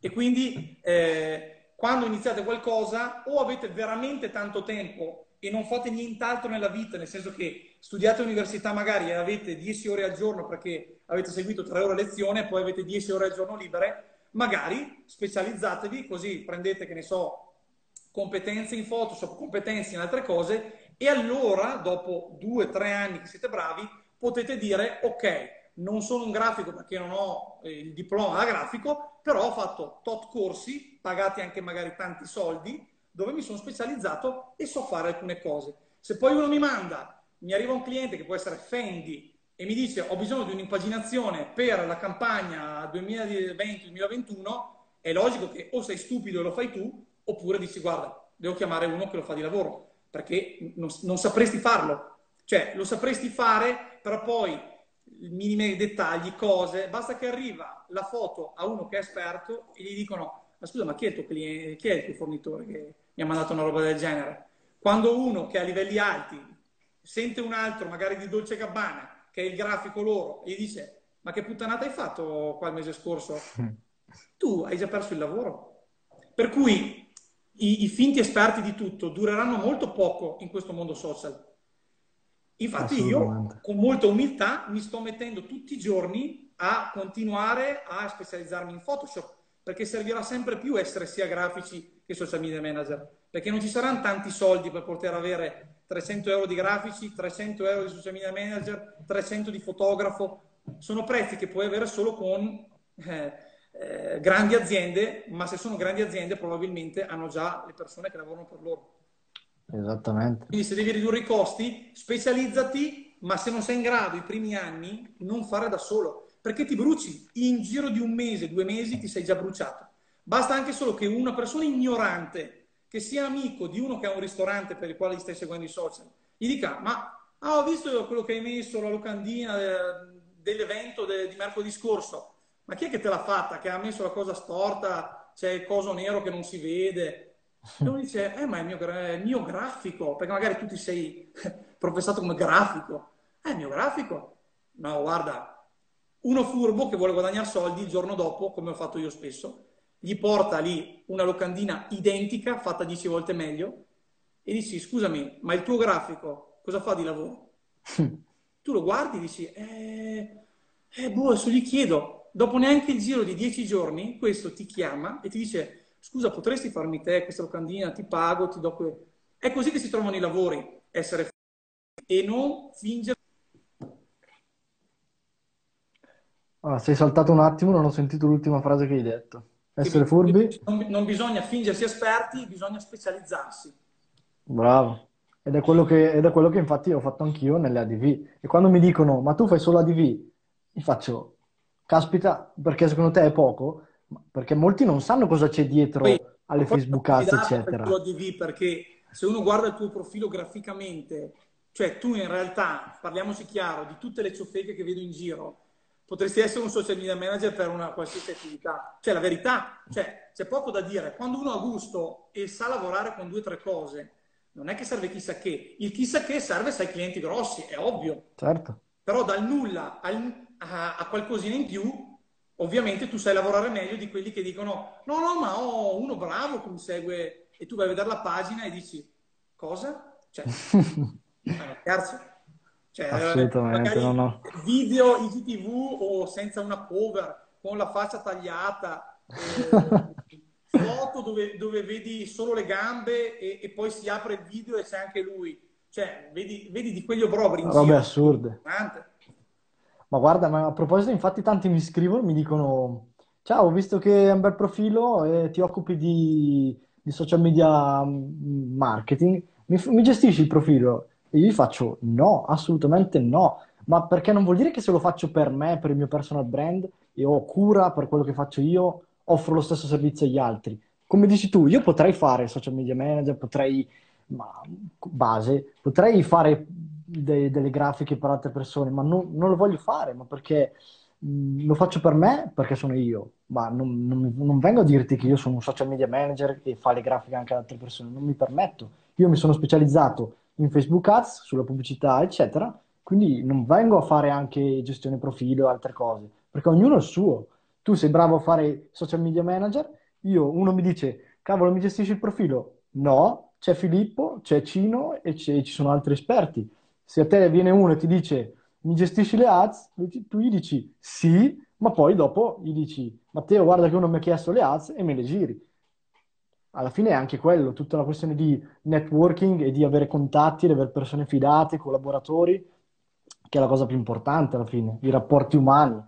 E quindi eh, quando iniziate qualcosa o avete veramente tanto tempo e non fate nient'altro nella vita, nel senso che studiate all'università magari e avete 10 ore al giorno perché avete seguito 3 ore a lezione e poi avete 10 ore al giorno libere, magari specializzatevi così prendete, che ne so, competenze in Photoshop, competenze in altre cose e allora, dopo 2-3 anni che siete bravi, potete dire ok, non sono un grafico perché non ho eh, il diploma da grafico, però ho fatto tot corsi, pagati anche magari tanti soldi, dove mi sono specializzato e so fare alcune cose. Se poi uno mi manda, mi arriva un cliente che può essere Fendi e mi dice ho bisogno di un'impaginazione per la campagna 2020-2021, è logico che o sei stupido e lo fai tu, oppure dici guarda, devo chiamare uno che lo fa di lavoro, perché non, non sapresti farlo. Cioè, lo sapresti fare, però poi minimi dettagli, cose, basta che arriva la foto a uno che è esperto e gli dicono ma scusa, ma chi è il tuo cliente, chi è il tuo fornitore che mi ha mandato una roba del genere. Quando uno che ha livelli alti sente un altro, magari di Dolce Gabbana, che è il grafico loro, e gli dice ma che puttanata hai fatto qua il mese scorso? Tu hai già perso il lavoro. Per cui i, i finti esperti di tutto dureranno molto poco in questo mondo social. Infatti io con molta umiltà mi sto mettendo tutti i giorni a continuare a specializzarmi in Photoshop perché servirà sempre più essere sia grafici che social media manager, perché non ci saranno tanti soldi per poter avere 300 euro di grafici, 300 euro di social media manager, 300 di fotografo, sono prezzi che puoi avere solo con eh, eh, grandi aziende, ma se sono grandi aziende probabilmente hanno già le persone che lavorano per loro. Esattamente. Quindi se devi ridurre i costi, specializzati, ma se non sei in grado i primi anni, non fare da solo, perché ti bruci. In giro di un mese, due mesi ti sei già bruciato. Basta anche solo che una persona ignorante, che sia amico di uno che ha un ristorante per il quale stai seguendo i social, gli dica, ma ah, ho visto quello che hai messo, la locandina dell'evento di mercoledì scorso, ma chi è che te l'ha fatta? Che ha messo la cosa storta, c'è il coso nero che non si vede, e uno dice, eh, ma è il mio, è il mio grafico, perché magari tu ti sei professato come grafico. Eh, è il mio grafico. No, guarda, uno furbo che vuole guadagnare soldi il giorno dopo, come ho fatto io spesso, gli porta lì una locandina identica, fatta 10 volte meglio, e dici, scusami, ma il tuo grafico cosa fa di lavoro? tu lo guardi e dici, eh, eh boh, adesso gli chiedo. Dopo neanche il giro di 10 giorni, questo ti chiama e ti dice, scusa, potresti farmi te questa locandina, ti pago, ti do quello. È così che si trovano i lavori, essere e non fingere. Ah, sei saltato un attimo, non ho sentito l'ultima frase che hai detto. Essere furbi? Non, non bisogna fingersi esperti, bisogna specializzarsi. Bravo. Ed è, quello che, ed è quello che infatti ho fatto anch'io nelle ADV. E quando mi dicono, ma tu fai solo ADV, gli faccio, caspita, perché secondo te è poco? Perché molti non sanno cosa c'è dietro Poi, alle Facebook ads, eccetera. ADV perché se uno guarda il tuo profilo graficamente, cioè tu in realtà, parliamoci chiaro, di tutte le ciofeche che vedo in giro, potresti essere un social media manager per una qualsiasi attività. Cioè la verità, cioè, c'è poco da dire. Quando uno ha gusto e sa lavorare con due o tre cose, non è che serve chissà che. Il chissà che serve se hai clienti grossi, è ovvio. Certo. Però dal nulla al, a, a qualcosina in più ovviamente tu sai lavorare meglio di quelli che dicono no, no, ma ho uno bravo che mi segue e tu vai a vedere la pagina e dici cosa? Cioè, scherzo. Cioè, Assolutamente, no, no. Video IGTV o senza una cover, con la faccia tagliata, eh, foto dove, dove, vedi solo le gambe e, e, poi si apre il video e c'è anche lui. Cioè, vedi, vedi di quegli obrobri in Robe assurde. Ma guarda, ma a proposito, infatti tanti mi scrivono, mi dicono ciao, ho visto che è un bel profilo e ti occupi di, di social media mm, marketing, mi, mi, gestisci il profilo? E io gli faccio no, assolutamente no, ma perché non vuol dire che se lo faccio per me, per il mio personal brand e ho cura per quello che faccio io, offro lo stesso servizio agli altri. Come dici tu, io potrei fare social media manager, potrei, ma, base, potrei fare de- delle grafiche per altre persone, ma non, non lo voglio fare, ma perché mm, lo faccio per me, perché sono io, ma non, non, non, vengo a dirti che io sono un social media manager e fa le grafiche anche ad altre persone, non mi permetto. Io mi sono specializzato in Facebook Ads, sulla pubblicità, eccetera, quindi non vengo a fare anche gestione profilo e altre cose, perché ognuno ha il suo. Tu sei bravo a fare social media manager, io, uno mi dice, cavolo, mi gestisci il profilo? No, c'è Filippo, c'è Cino e c'è, ci sono altri esperti se a te viene uno e ti dice mi gestisci le ads, tu gli dici sì, ma poi dopo gli dici Matteo guarda che uno mi ha chiesto le ads e me le giri. Alla fine è anche quello, tutta la questione di networking e di avere contatti, di avere persone fidate, collaboratori, che è la cosa più importante alla fine, i rapporti umani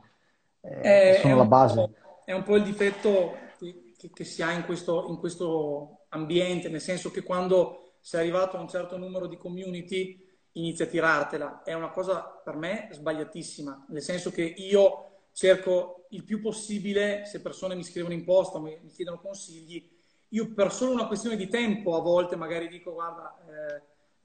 eh, sono la base. È un po' il difetto che, che, che si ha in questo, in questo ambiente, nel senso che quando sei arrivato a un certo numero di community inizia a tirartela. È una cosa per me sbagliatissima, nel senso che io cerco il più possibile, se persone mi scrivono in posta, mi, mi chiedono consigli, io per solo una questione di tempo a volte magari dico guarda, eh,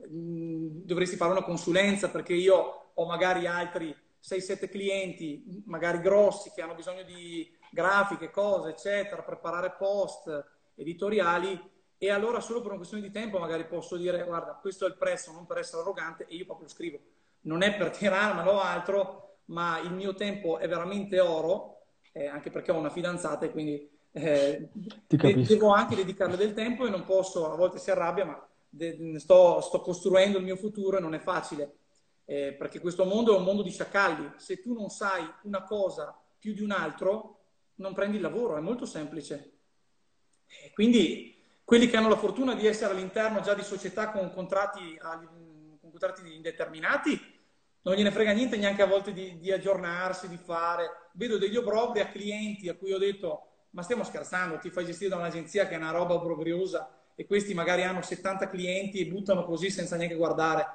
dovresti fare una consulenza perché io ho magari altri 6-7 clienti, magari grossi, che hanno bisogno di grafiche, cose, eccetera, preparare post editoriali e allora solo per una questione di tempo magari posso dire guarda questo è il prezzo non per essere arrogante e io proprio scrivo. Non è per tirarmelo o altro ma il mio tempo è veramente oro eh, anche perché ho una fidanzata e quindi eh, devo anche dedicarle del tempo e non posso a volte si arrabbia ma de- sto, sto, costruendo il mio futuro e non è facile. Eh, perché questo mondo è un mondo di sciacalli. Se tu non sai una cosa più di un altro non prendi il lavoro è molto semplice. Quindi quelli che hanno la fortuna di essere all'interno già di società con contratti, con contratti indeterminati non gliene frega niente neanche a volte di, di aggiornarsi, di fare. Vedo degli obrobri a clienti a cui ho detto, ma stiamo scherzando, ti fai gestire da un'agenzia che è una roba obbrobriosa e questi magari hanno 70 clienti e buttano così senza neanche guardare.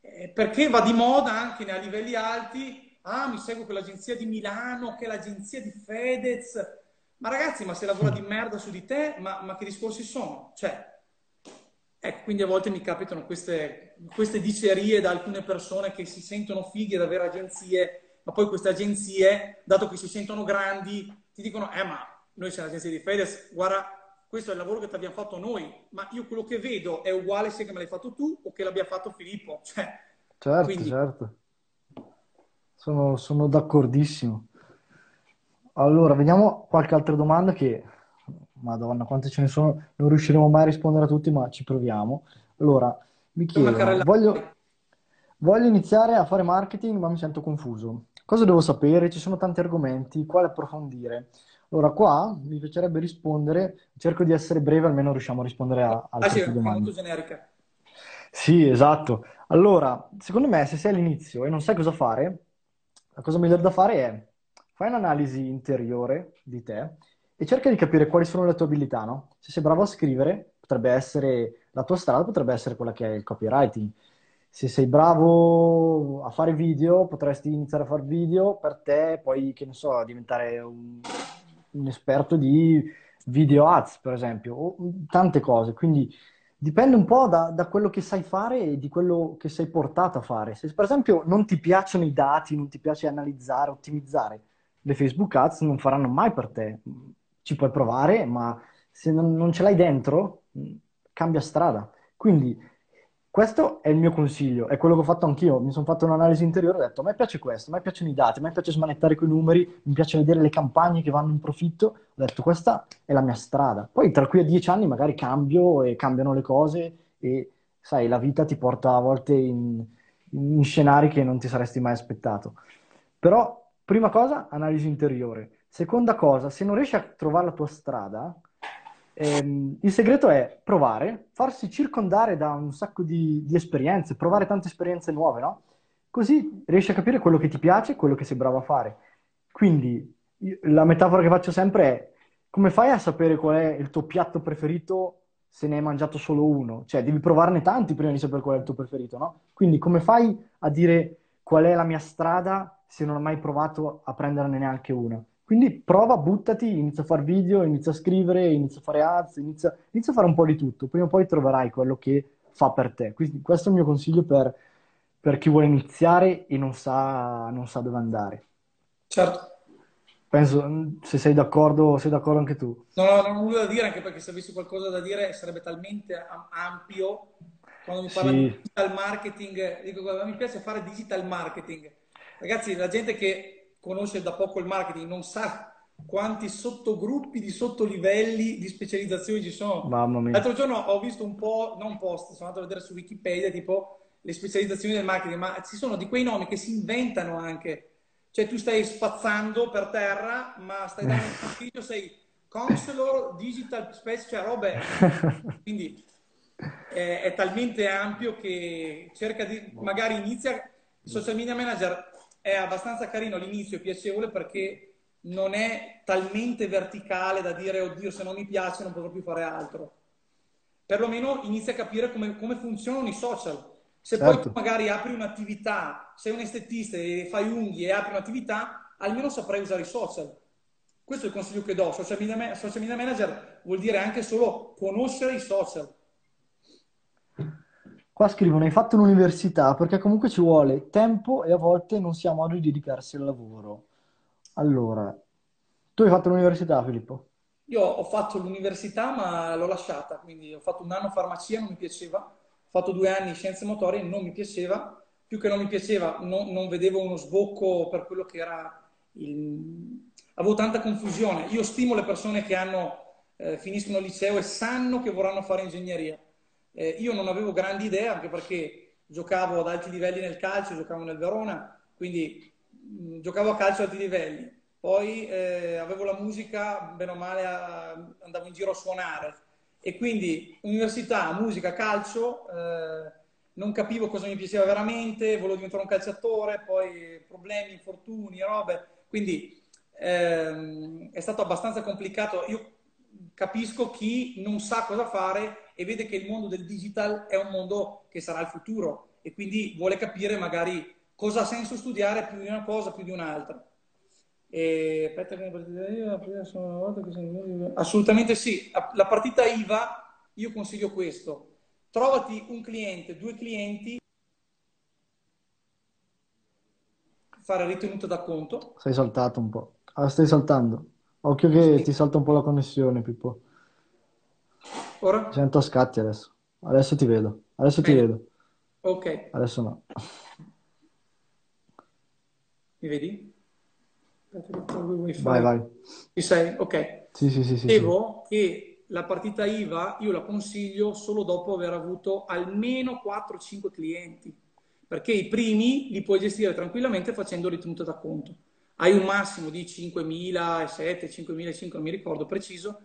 Eh, perché va di moda anche a livelli alti, ah mi seguo quell'agenzia di Milano, che è l'agenzia di Fedez. Ma ragazzi, ma se lavora di merda su di te, ma, ma che discorsi sono? Cioè, ecco, quindi a volte mi capitano queste, queste dicerie da alcune persone che si sentono fighi ad avere agenzie, ma poi queste agenzie, dato che si sentono grandi, ti dicono, eh ma noi siamo l'agenzia di Fedez, guarda questo è il lavoro che ti abbiamo fatto noi, ma io quello che vedo è uguale se che me l'hai fatto tu o che l'abbia fatto Filippo. Cioè, certo, quindi... certo. Sono, sono, d'accordissimo. Allora, vediamo qualche altra domanda che, madonna, quante ce ne sono, non riusciremo mai a rispondere a tutti, ma ci proviamo. Allora, mi chiedo, voglio, voglio iniziare a fare marketing, ma mi sento confuso. Cosa devo sapere? Ci sono tanti argomenti, quale approfondire? Allora, qua mi piacerebbe rispondere, cerco di essere breve, almeno riusciamo a rispondere a, alle ah, sì, domande. molto generica. Sì, esatto. Allora, secondo me, se sei all'inizio e non sai cosa fare, la cosa migliore da fare è fai un'analisi interiore di te e cerca di capire quali sono le tue abilità, no? Se sei bravo a scrivere, potrebbe essere la tua strada, potrebbe essere quella che è il copywriting. Se sei bravo a fare video, potresti iniziare a fare video per te, poi, che ne so, diventare un un esperto di video ads, per esempio, o tante cose. Quindi dipende un po' da, da, quello che sai fare e di quello che sei portato a fare. Se per esempio non ti piacciono i dati, non ti piace analizzare, ottimizzare, le Facebook ads non faranno mai per te. Ci puoi provare, ma se non, non ce l'hai dentro, cambia strada. Quindi questo è il mio consiglio, è quello che ho fatto anch'io. Mi sono fatto un'analisi interiore e ho detto: a me piace questo, a me piacciono i dati, a me piace smanettare quei numeri, mi piace vedere le campagne che vanno in profitto. Ho detto: questa è la mia strada. Poi tra qui a dieci anni magari cambio e cambiano le cose e sai, la vita ti porta a volte in, in scenari che non ti saresti mai aspettato. Però, prima cosa, analisi interiore. Seconda cosa, se non riesci a trovare la tua strada, Ehm, il segreto è provare, farsi circondare da un sacco di, di, esperienze, provare tante esperienze nuove, no? Così riesci a capire quello che ti piace, quello che sei bravo a fare. Quindi la metafora che faccio sempre è come fai a sapere qual è il tuo piatto preferito se ne hai mangiato solo uno? Cioè, devi provarne tanti prima di sapere qual è il tuo preferito, no? Quindi come fai a dire qual è la mia strada se non hai mai provato a prenderne neanche una? Quindi prova, buttati, inizia a fare video, inizia a scrivere, inizia a fare ads, inizia, inizia a fare un po' di tutto. Prima o poi troverai quello che fa per te. Quindi questo è il mio consiglio per, per chi vuole iniziare e non sa, non sa dove andare. Certo. Penso, se sei d'accordo, sei d'accordo anche tu. No, no, non ho nulla da dire, anche perché se avessi qualcosa da dire sarebbe talmente ampio. Quando mi parla sì. di digital marketing, dico, guarda, mi piace fare digital marketing. Ragazzi, la gente che conosce da poco il marketing non sa quanti sottogruppi di sottolivelli di specializzazioni ci sono. Mamma mia. L'altro giorno ho visto un po', non post, sono andato a vedere su Wikipedia tipo le specializzazioni del marketing, ma ci sono di quei nomi che si inventano anche. Cioè tu stai spazzando per terra, ma stai dando un consiglio, sei counselor, digital space, cioè robe. Quindi è, è talmente ampio che cerca di, magari inizia, social media manager è abbastanza carino all'inizio, piacevole perché non è talmente verticale da dire oddio se non mi piace non potrò più fare altro. Perlomeno inizia a capire come, come funzionano i social. Se certo. poi tu magari apri un'attività, sei un estetista e fai unghie e apri un'attività, almeno saprai usare i social. Questo è il consiglio che do. Social media, social media manager vuol dire anche solo conoscere i social. Qua scrivono, hai fatto l'università perché comunque ci vuole tempo e a volte non si ha modo di dedicarsi al lavoro. Allora, tu hai fatto l'università, Filippo? Io ho fatto l'università ma l'ho lasciata, quindi ho fatto un anno farmacia, non mi piaceva, ho fatto due anni scienze motorie, non mi piaceva, più che non mi piaceva, non, non vedevo uno sbocco per quello che era il... Avevo tanta confusione. Io stimo le persone che hanno, eh, finiscono il liceo e sanno che vorranno fare ingegneria eh, io non avevo grandi idee anche perché giocavo ad alti livelli nel calcio, giocavo nel Verona, quindi mh, mm, giocavo a calcio ad alti livelli. Poi eh, avevo la musica, bene o male a, andavo in giro a suonare. E quindi università, musica, calcio, eh, non capivo cosa mi piaceva veramente, volevo diventare un calciatore, poi problemi, infortuni, robe. Quindi ehm, è stato abbastanza complicato. Io capisco chi non sa cosa fare e vede che il mondo del digital è un mondo che sarà il futuro e quindi vuole capire magari cosa ha senso studiare più di una cosa, più di un'altra. E, aspetta che Assolutamente sì. La partita IVA, io consiglio questo. Trovati un cliente, due clienti, fare ritenuta da conto. Sei saltato un po'. Ah, stai saltando. Occhio che sì. ti salta un po' la connessione, Pippo. Ora? Sento scatti adesso. Adesso ti vedo. Adesso Bene. ti vedo. Ok. Adesso no. Mi vedi? Vai, vai. Ci sei? Ok. Sì, sì, sì. Dicevo sì. che la partita IVA io la consiglio solo dopo aver avuto almeno 4-5 clienti, perché i primi li puoi gestire tranquillamente facendo ritenuta da conto. Hai un massimo di 5.000, 7, 5.000, non mi ricordo preciso,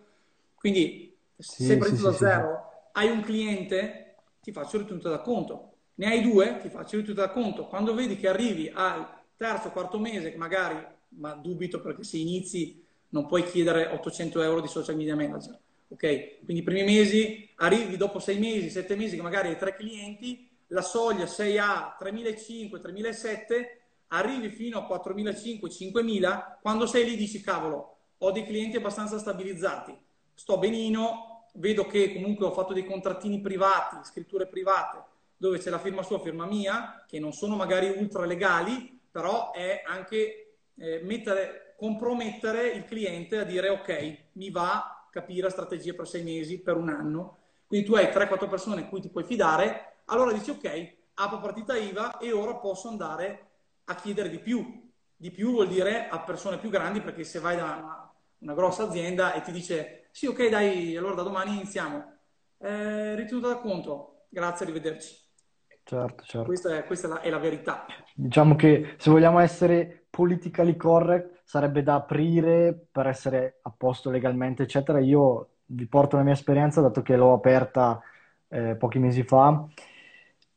quindi sì, se partito sì, da zero, hai un cliente, ti faccio ritenuta da conto. Ne hai due, ti faccio ritenuta da conto. Quando vedi che arrivi al terzo, quarto mese, magari, ma dubito perché se inizi non puoi chiedere 800 euro di social media manager. Ok? Quindi i primi mesi, arrivi dopo sei mesi, sette mesi che magari hai tre clienti, la soglia 6A, 3.500, 3.700, arrivi fino a 4.500, 5.000, quando sei lì dici cavolo, ho dei clienti abbastanza stabilizzati, sto benino, vedo che comunque ho fatto dei contrattini privati, scritture private, dove c'è la firma sua, firma mia, che non sono magari ultra legali, però è anche eh, mettere, compromettere il cliente a dire ok, mi va capire la strategia per sei mesi, per un anno. Quindi tu hai 3-4 persone in cui ti puoi fidare, allora dici ok, apro partita IVA e ora posso andare a chiedere di più. Di più vuol dire a persone più grandi, perché se vai da una, una grossa azienda e ti dice sì, ok, dai, allora da domani iniziamo. Eh, ritenuto da conto, grazie, arrivederci. Certo, certo. Questa, è, questa è, la, è la verità. Diciamo che se vogliamo essere politically correct, sarebbe da aprire per essere a posto legalmente, eccetera. Io vi porto la mia esperienza, dato che l'ho aperta eh, pochi mesi fa,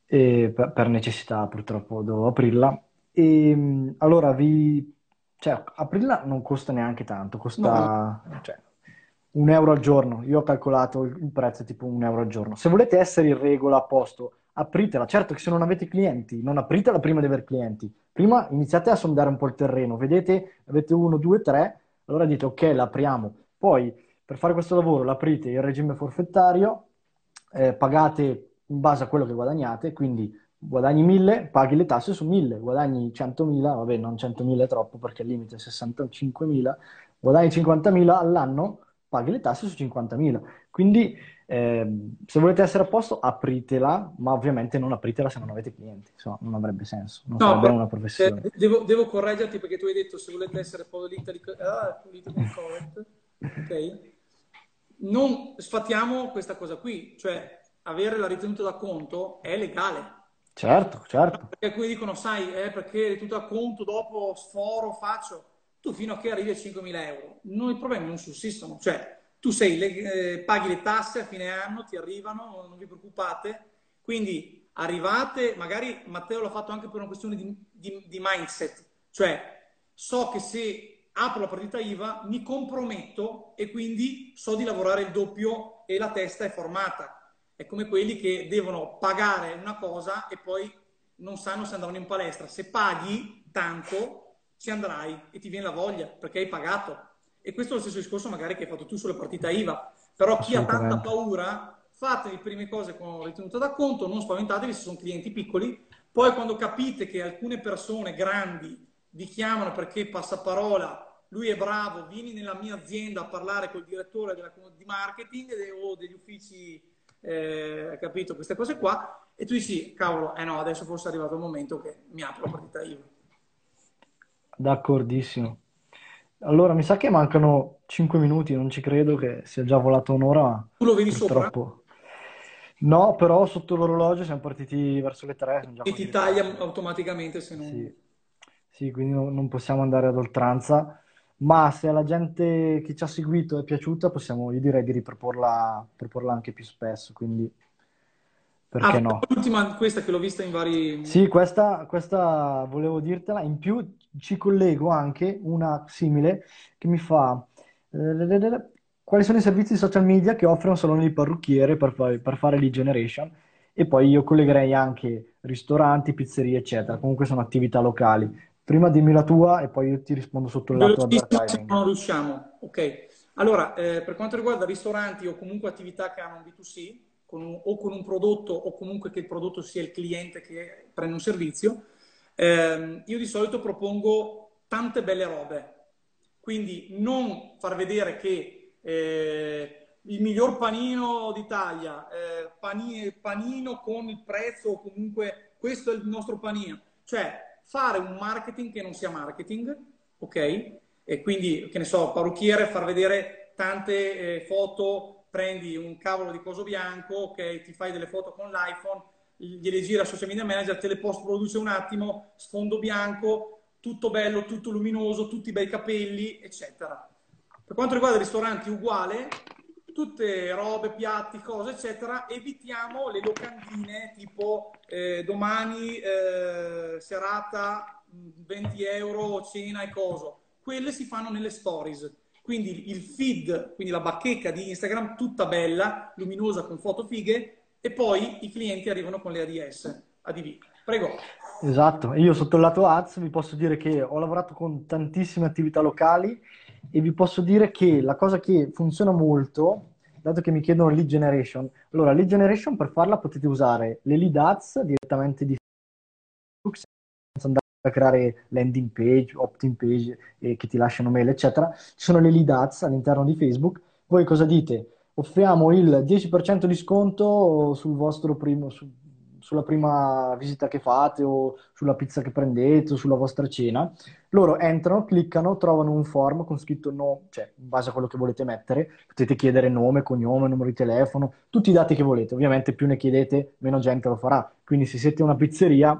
e per, per, necessità purtroppo dovevo aprirla. E mm, allora vi... Cioè, aprirla non costa neanche tanto, costa no. cioè, un euro al giorno. Io ho calcolato il prezzo tipo un euro al giorno. Se volete essere in regola a posto apritela. Certo che se non avete clienti, non apritela prima di avere clienti. Prima iniziate a sondare un po' il terreno, vedete, avete uno, due, tre, allora dite ok, l'apriamo. Poi per fare questo lavoro l'aprite in regime forfettario, eh, pagate in base a quello che guadagnate, quindi guadagni 1000, paghi le tasse su 1000, guadagni 100.000, vabbè non 100.000 è troppo perché il limite è 65.000, guadagni 50.000 all'anno, paghi le tasse su 50.000. Quindi eh, se volete essere a posto, apritela, ma ovviamente non apritela se non avete clienti, insomma, non avrebbe senso, non no, sarebbe una professione. Eh, devo, devo, correggerti perché tu hai detto se volete essere politically, ah, politically correct, ok? Non sfatiamo questa cosa qui, cioè avere la ritenuta da conto è legale. Certo, certo. Perché alcuni dicono, sai, eh, perché ritenuta da conto dopo sforo, faccio. Tu fino a che arrivi a 5.000 euro, non, i problemi non sussistono, cioè tu sei, le, eh, paghi le tasse a fine anno, ti arrivano, non vi preoccupate. Quindi arrivate, magari Matteo l'ha fatto anche per una questione di, di, di mindset, cioè so che se apro la partita IVA mi comprometto e quindi so di lavorare il doppio e la testa è formata. È come quelli che devono pagare una cosa e poi non sanno se andranno in palestra. Se paghi tanto, ci andrai e ti viene la voglia perché hai pagato. E questo è lo stesso discorso magari che hai fatto tu sulla partita IVA. Però chi ha tanta paura, fate le prime cose con ritenuta da conto, non spaventatevi se sono clienti piccoli. Poi quando capite che alcune persone grandi vi chiamano perché passa parola, lui è bravo, vieni nella mia azienda a parlare col direttore della, di marketing o degli uffici, eh, capito, queste cose qua, e tu dici, cavolo, eh no, adesso forse è arrivato il momento che mi apro la partita IVA. D'accordissimo. Allora, mi sa che mancano 5 minuti, non ci credo che sia già volato un'ora. Tu lo vedi sopra? No, però sotto l'orologio siamo partiti verso le 3. E ti taglia automaticamente se non... Sì. sì, quindi non possiamo andare ad oltranza, ma se alla gente che ci ha seguito è piaciuta, possiamo, io direi di riproporla proporla anche più spesso, quindi perché ah, no? L'ultima, questa che l'ho vista in vari... Sì, questa, questa volevo dirtela. In più ci collego anche una simile che mi fa... Eh, quali sono i servizi social media che offre un salone di parrucchiere per, per fare lead generation? E poi io collegherei anche ristoranti, pizzerie, eccetera. Comunque sono attività locali. Prima dimmi la tua e poi io ti rispondo sotto il lato advertising. Non riusciamo, ok. Allora, eh, per quanto riguarda ristoranti o comunque attività che hanno un B2C, con un, o con un prodotto o comunque che il prodotto sia il cliente che prende un servizio, ehm, io di solito propongo tante belle robe. Quindi non far vedere che eh, il miglior panino d'Italia, eh, panino, panino con il prezzo comunque questo è il nostro panino. Cioè fare un marketing che non sia marketing, ok? E quindi, che ne so, parrucchiere, far vedere tante eh, foto prendi un cavolo di coso bianco, ok, ti fai delle foto con l'iPhone, gliele gira al social media manager, te le post produce un attimo, sfondo bianco, tutto bello, tutto luminoso, tutti bei capelli, eccetera. Per quanto riguarda i ristoranti, uguale, tutte robe, piatti, cose, eccetera, evitiamo le locandine tipo eh, domani eh, serata 20 euro, cena e coso. Quelle si fanno nelle stories quindi il feed, quindi la bacheca di Instagram tutta bella, luminosa con foto fighe e poi i clienti arrivano con le ADS, ADV. Prego. Esatto, io sotto il lato ads vi posso dire che ho lavorato con tantissime attività locali e vi posso dire che la cosa che funziona molto, dato che mi chiedono lead generation, allora lead generation per farla potete usare le lead ads direttamente di Facebook senza andare a creare landing page, opt-in page eh, che ti lasciano mail, eccetera. Ci sono le lead ads all'interno di Facebook. Voi cosa dite? Offriamo il 10% di sconto sul vostro primo, su, sulla prima visita che fate o sulla pizza che prendete o sulla vostra cena. Loro entrano, cliccano, trovano un form con scritto no, cioè in base a quello che volete mettere, potete chiedere nome, cognome, numero di telefono, tutti i dati che volete. Ovviamente più ne chiedete, meno gente lo farà. Quindi se siete una pizzeria,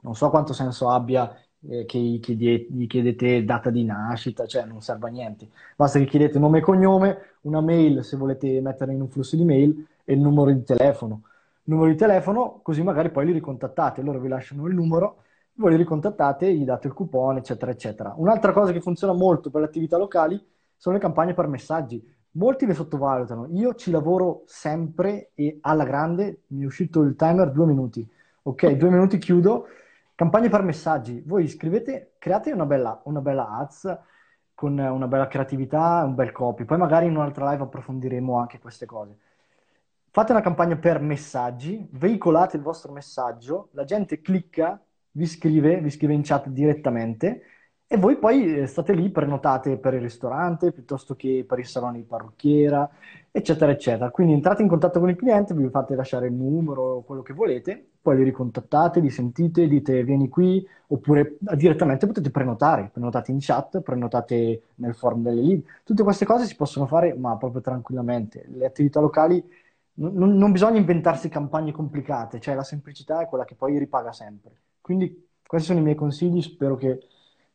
non so quanto senso abbia eh, che gli, chiedete, gli chiedete data di nascita, cioè non serve a niente. Basta che chiedete nome e cognome, una mail se volete mettere in un flusso di mail e il numero di telefono. Numero di telefono, così magari poi li ricontattate, loro vi lasciano il numero, voi li ricontattate, gli date il coupon, eccetera, eccetera. Un'altra cosa che funziona molto per le attività locali sono le campagne per messaggi. Molti le sottovalutano. Io ci lavoro sempre e alla grande mi è uscito il timer due minuti. Ok, due minuti chiudo Campagne per messaggi. Voi scrivete, create una bella, una bella ads con una bella creatività, un bel copy. Poi magari in un'altra live approfondiremo anche queste cose. Fate una campagna per messaggi, veicolate il vostro messaggio, la gente clicca, vi scrive, vi scrive in chat direttamente e voi poi eh, state lì, prenotate per il ristorante piuttosto che per il salone di parrucchiera, eccetera, eccetera. Quindi entrate in contatto con il cliente, vi fate lasciare il numero, quello che volete, poi li ricontattate, li sentite, dite vieni qui, oppure direttamente potete prenotare, prenotate in chat, prenotate nel forum delle lead. Tutte queste cose si possono fare, ma proprio tranquillamente. Le attività locali non, non bisogna inventarsi campagne complicate, cioè la semplicità è quella che poi ripaga sempre. Quindi questi sono i miei consigli, spero che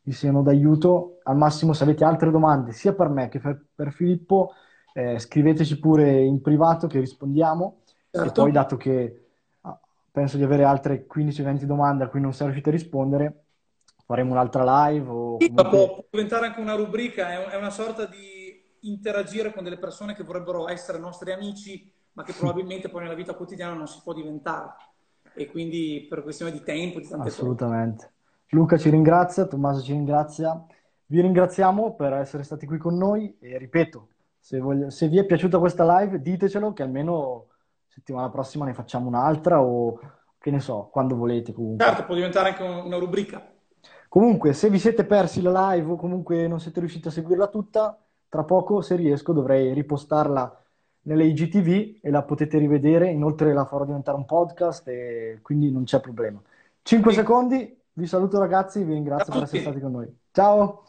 vi siano d'aiuto. Al massimo, se avete altre domande, sia per me che per, per Filippo, eh, scriveteci pure in privato che rispondiamo. Certo. E poi, dato che ah, penso di avere altre 15-20 domande a cui non siamo riusciti a rispondere, faremo un'altra live. O comunque... può diventare anche una rubrica, è una sorta di interagire con delle persone che vorrebbero essere nostri amici, ma che probabilmente poi nella vita quotidiana non si può diventare. E quindi per questione di tempo, di tante Assolutamente. cose. Luca ci ringrazia, Tommaso ci ringrazia. Vi ringraziamo per essere stati qui con noi e ripeto, se, voglio, se vi è piaciuta questa live ditecelo che almeno settimana prossima ne facciamo un'altra o che ne so, quando volete comunque. Certo, può diventare anche una rubrica. Comunque, se vi siete persi la live o comunque non siete riusciti a seguirla tutta, tra poco, se riesco, dovrei ripostarla nelle IGTV e la potete rivedere. Inoltre la farò diventare un podcast e quindi non c'è problema. 5 sì. secondi vi saluto ragazzi, vi ringrazio per essere stati con noi. Ciao!